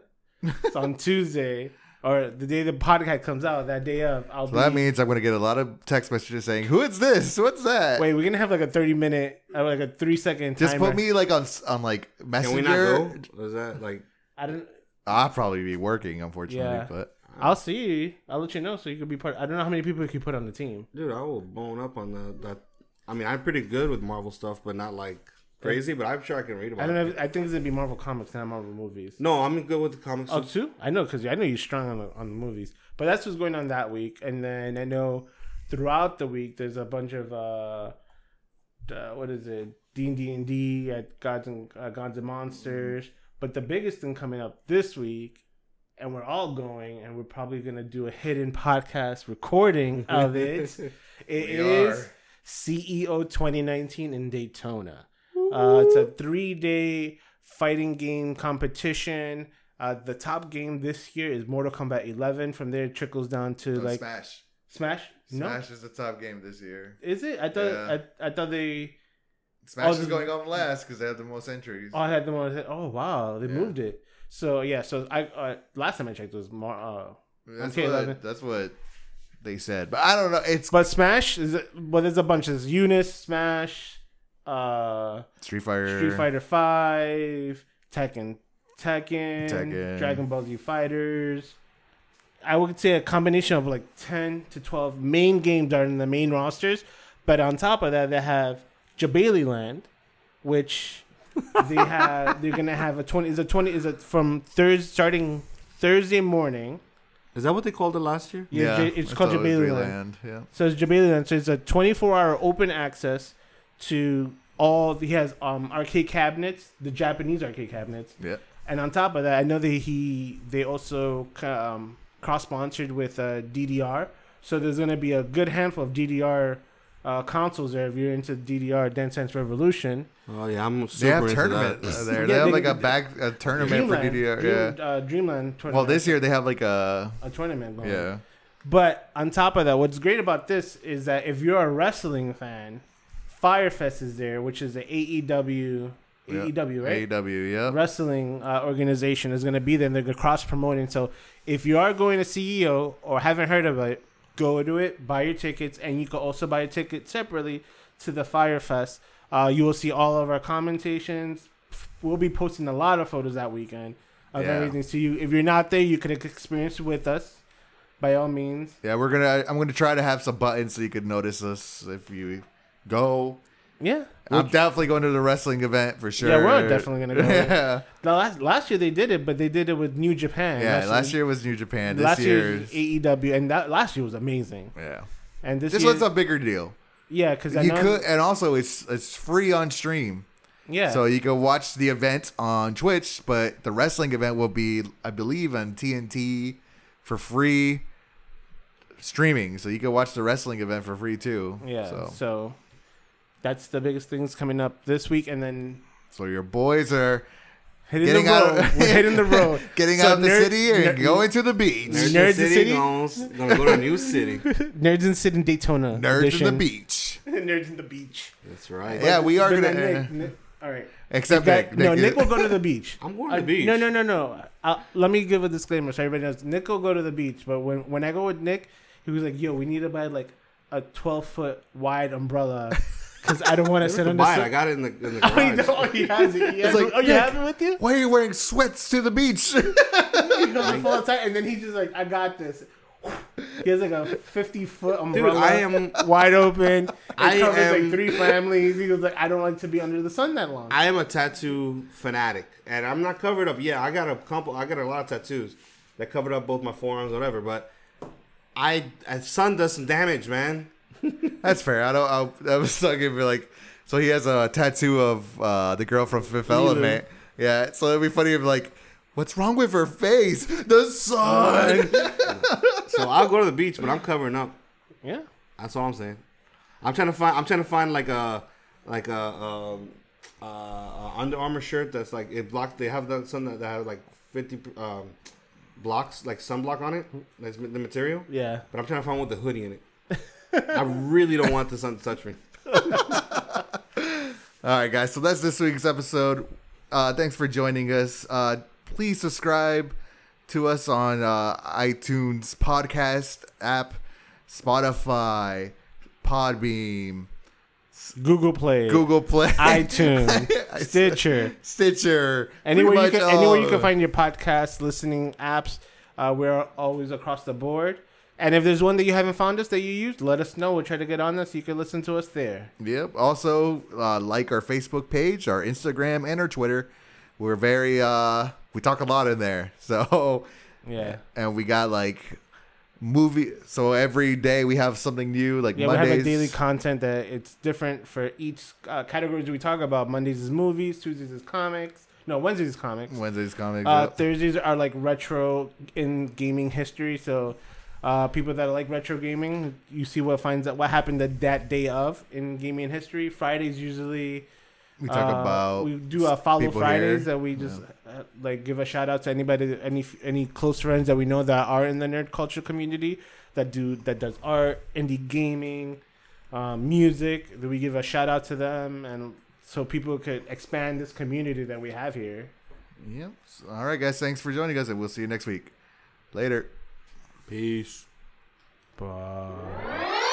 S2: so on *laughs* Tuesday or the day the podcast comes out, that day of, I'll
S1: so
S2: be.
S1: that means I'm gonna get a lot of text messages saying, "Who is this? What's that?"
S2: Wait, we're gonna have like a thirty minute, uh, like a three second.
S1: Just
S2: timer.
S1: put me like on on like messenger.
S3: Can
S1: messenger.
S3: we not go? Is that like?
S2: I don't.
S1: I'll probably be working, unfortunately,
S2: Yeah.
S1: but
S2: I'll see. I'll let you know so you could be part. I don't know how many people you can put on the team.
S3: Dude, I will bone up on the that. I mean, I'm pretty good with Marvel stuff, but not like crazy. But I'm sure I can read about
S2: I don't
S3: it.
S2: know. If, I think it's gonna be Marvel comics, not Marvel movies.
S3: No, I'm good with the comics.
S2: Oh, too? I know because I know you're strong on the on the movies. But that's what's going on that week, and then I know throughout the week there's a bunch of uh, uh what is it? D and D and D at Gods and uh, Gods and Monsters. But the biggest thing coming up this week, and we're all going, and we're probably gonna do a hidden podcast recording of it. *laughs* It is
S1: are.
S2: CEO 2019 in Daytona. Uh, it's a three day fighting game competition. Uh, the top game this year is Mortal Kombat 11. From there, it trickles down to
S1: No,
S2: like
S1: Smash.
S2: Smash. No,
S1: Smash is the top game this year.
S2: is it? I thought
S1: Yeah.
S2: I, I thought they
S1: Smash
S2: Oh,
S1: is going on last because they have the most entries.
S2: all had them on. Oh wow, they
S1: Yeah.
S2: moved it. So yeah, so I uh, last time I checked was more. Uh,
S1: that's what
S2: 11.
S1: that's what they said, but I don't know. It's
S2: but Smash is well, there's a bunch. There's Eunice, Smash, uh,
S1: Street Fighter.
S2: Street Fighter Five, Tekken, Tekken,
S1: Tekken.
S2: Dragon Ball Z Fighters. I would say a combination of like ten to twelve main games are in the main rosters, but on top of that, they have Jabali Land, which they have. They're gonna have a twenty. Is a twenty? Is it from Thursday starting Thursday morning?
S3: Is that what they called it last year?
S2: Yeah, J- it's called
S1: always
S2: Jabali Land.
S1: Yeah.
S2: So it's Jabaliland. So it's a 24 hour open access to all. He has um arcade cabinets, the Japanese arcade cabinets,
S1: Yeah.
S2: And on top of that, I know that he they also um, cross sponsored with uh, DDR, so there's gonna be a good handful of DDR uh, consoles there if you're into DDR Dance Dance Revolution.
S3: Oh yeah, I'm super
S1: They have
S3: into
S1: tournament
S3: that. *laughs*
S1: there.
S2: Yeah,
S1: they have
S2: they-
S1: like a back a tournament for DDR.
S2: Dream,
S1: yeah.
S2: uh, Dreamland tournament.
S1: Well, this year they have like a
S2: a tournament. Going.
S1: yeah.
S2: But on top of that, what's great about this is that if you're a wrestling fan, Fyter Fest is there, which is the AEW,
S1: Yeah.
S2: AEW, right?
S1: AEW. Yeah.
S2: Wrestling uh, organization is going to be there. and They're going to cross promoting. So if you are going to CEO or haven't heard of it, go to it, buy your tickets, and you can also buy a ticket separately to the Fyter Fest. Uh, you will see all of our commentations. We'll be posting a lot of photos that weekend of
S1: Yeah.
S2: everything. So you, if you're not there, you can experience it with us. By all means,
S1: Yeah, we're gonna. I'm gonna try to have some buttons so you could notice us if you go.
S2: Yeah.
S1: I'm definitely going to the wrestling event for sure.
S2: Yeah, we're definitely gonna go. *laughs*
S1: yeah,
S2: last last year they did it, but they did it with New Japan.
S1: yeah. Last year was New Japan. This
S2: last
S1: year's
S2: AEW, and that last year was amazing.
S1: yeah.
S2: And this,
S1: This
S2: year,
S1: one's a bigger deal.
S2: yeah, because I
S1: You
S2: know,
S1: could, and also it's it's free on stream,
S2: yeah,
S1: so you can watch the event on Twitch. But the wrestling event will be, I believe, on TNT for free streaming. So you can watch the wrestling event for free too.
S2: yeah.
S1: So,
S2: So. That's the biggest things coming up this week, and then
S1: so your boys are
S2: hitting
S1: Getting
S2: the
S1: out
S2: road.
S1: of- *laughs*
S2: We're hitting the *laughs* road.
S1: getting
S2: So
S1: out of the
S2: nerd-
S1: city and
S2: nerd-
S1: going to the beach.
S3: Nerds,
S2: Nerds
S3: in
S2: in
S3: City,
S2: City?
S3: Goes, gonna go to a new city. *laughs*
S2: Nerds in City Daytona.
S1: Nerds
S2: edition.
S1: in the beach.
S2: Nerds in the beach.
S3: That's right.
S1: Yeah, we are
S2: But
S1: gonna.
S2: then Nick- Nick- all right.
S1: except
S2: That-
S1: Nick.
S2: no,
S1: Nick-
S2: Nick will go to the beach.
S3: I'm going to
S2: Uh,
S3: the beach.
S2: No, no, no, no. Uh, let me give a disclaimer so everybody knows. Nick will go to the beach, but when when I go with Nick, he was like, "Yo, we need to buy like a 12 foot wide umbrella because I don't want to sit
S3: don't
S2: on the
S3: to buy it. I got it in the, in the *laughs*
S2: Oh, he,
S3: garage.
S2: oh, he has it. He has
S1: like,
S2: it. Oh, you
S1: Nick.
S2: have it with you?
S1: Why are you wearing sweats to the beach? *laughs*
S2: he goes to full attack, and then he just like, "I got this." He has like a 50 foot umbrella.
S3: I am-
S2: wide open. *laughs* It
S3: I
S2: covers
S3: am-
S2: like three families. He was like, "I don't like to be under the sun that long."
S3: I am a tattoo fanatic, and I'm not covered up. Yeah, I got a couple. I got a lot of tattoos that covered up both my forearms, whatever. But I, uh, sun does some damage, man.
S1: That's fair. I don't. I, I was talking for like. So he has a tattoo of uh, the girl from Fifth Element. Yeah. So it'd be funny if like, what's wrong with her face? The sun. *laughs*
S3: So I'll go to the beach, but I'm covering up.
S2: yeah.
S3: That's all I'm saying. I'm trying to find. I'm trying to find like a like a um, uh, uh, Under Armour shirt that's like it blocks. They have that some that, that have like 50 um, blocks, like sunblock on it. That's the material.
S2: Yeah.
S3: But I'm trying to find one with the hoodie in it. I really don't want the sun to touch me. *laughs*
S1: All right, guys. So that's this week's episode. Uh, thanks for joining us. Uh, please subscribe to us on uh, iTunes podcast app, Spotify, Podbean,
S2: Google Play,
S1: Google Play,
S2: iTunes, *laughs* Stitcher.
S1: Stitcher.
S2: Anywhere you can, anywhere you can find your podcast listening apps. Uh, we're always across the board. And if there's one that you haven't found us that you use, let us know. We'll try to get on this. So you can listen to us there.
S1: Yep. Also, uh, like our Facebook page, our Instagram, and our Twitter. We're very uh, we talk a lot in there. *laughs* So,
S2: Yeah.
S1: and we got like movie. So every day we have something new. Like
S2: Yeah,
S1: Mondays.
S2: we have a daily content that it's different for each uh, categories we talk about. Mondays is movies, Tuesdays is comics. No, Wednesdays is comics.
S1: Wednesdays comics.
S2: Uh,
S1: yep.
S2: Thursdays are like retro in gaming history. So, uh, people that like retro gaming, you see what finds out what happened that, that day of in gaming history. Fridays usually
S1: we talk
S2: uh,
S1: about
S2: we do a follow Fridays
S1: here.
S2: that we just uh, like give a shout out to anybody, any any close friends that we know that are in the nerd culture community that do that does art, indie gaming, um, music. That we give a shout out to them and. So people could expand this community that we have here.
S1: Yep. All right, guys. Thanks for joining us, and we'll see you next week. Later.
S3: Peace.
S2: Bye.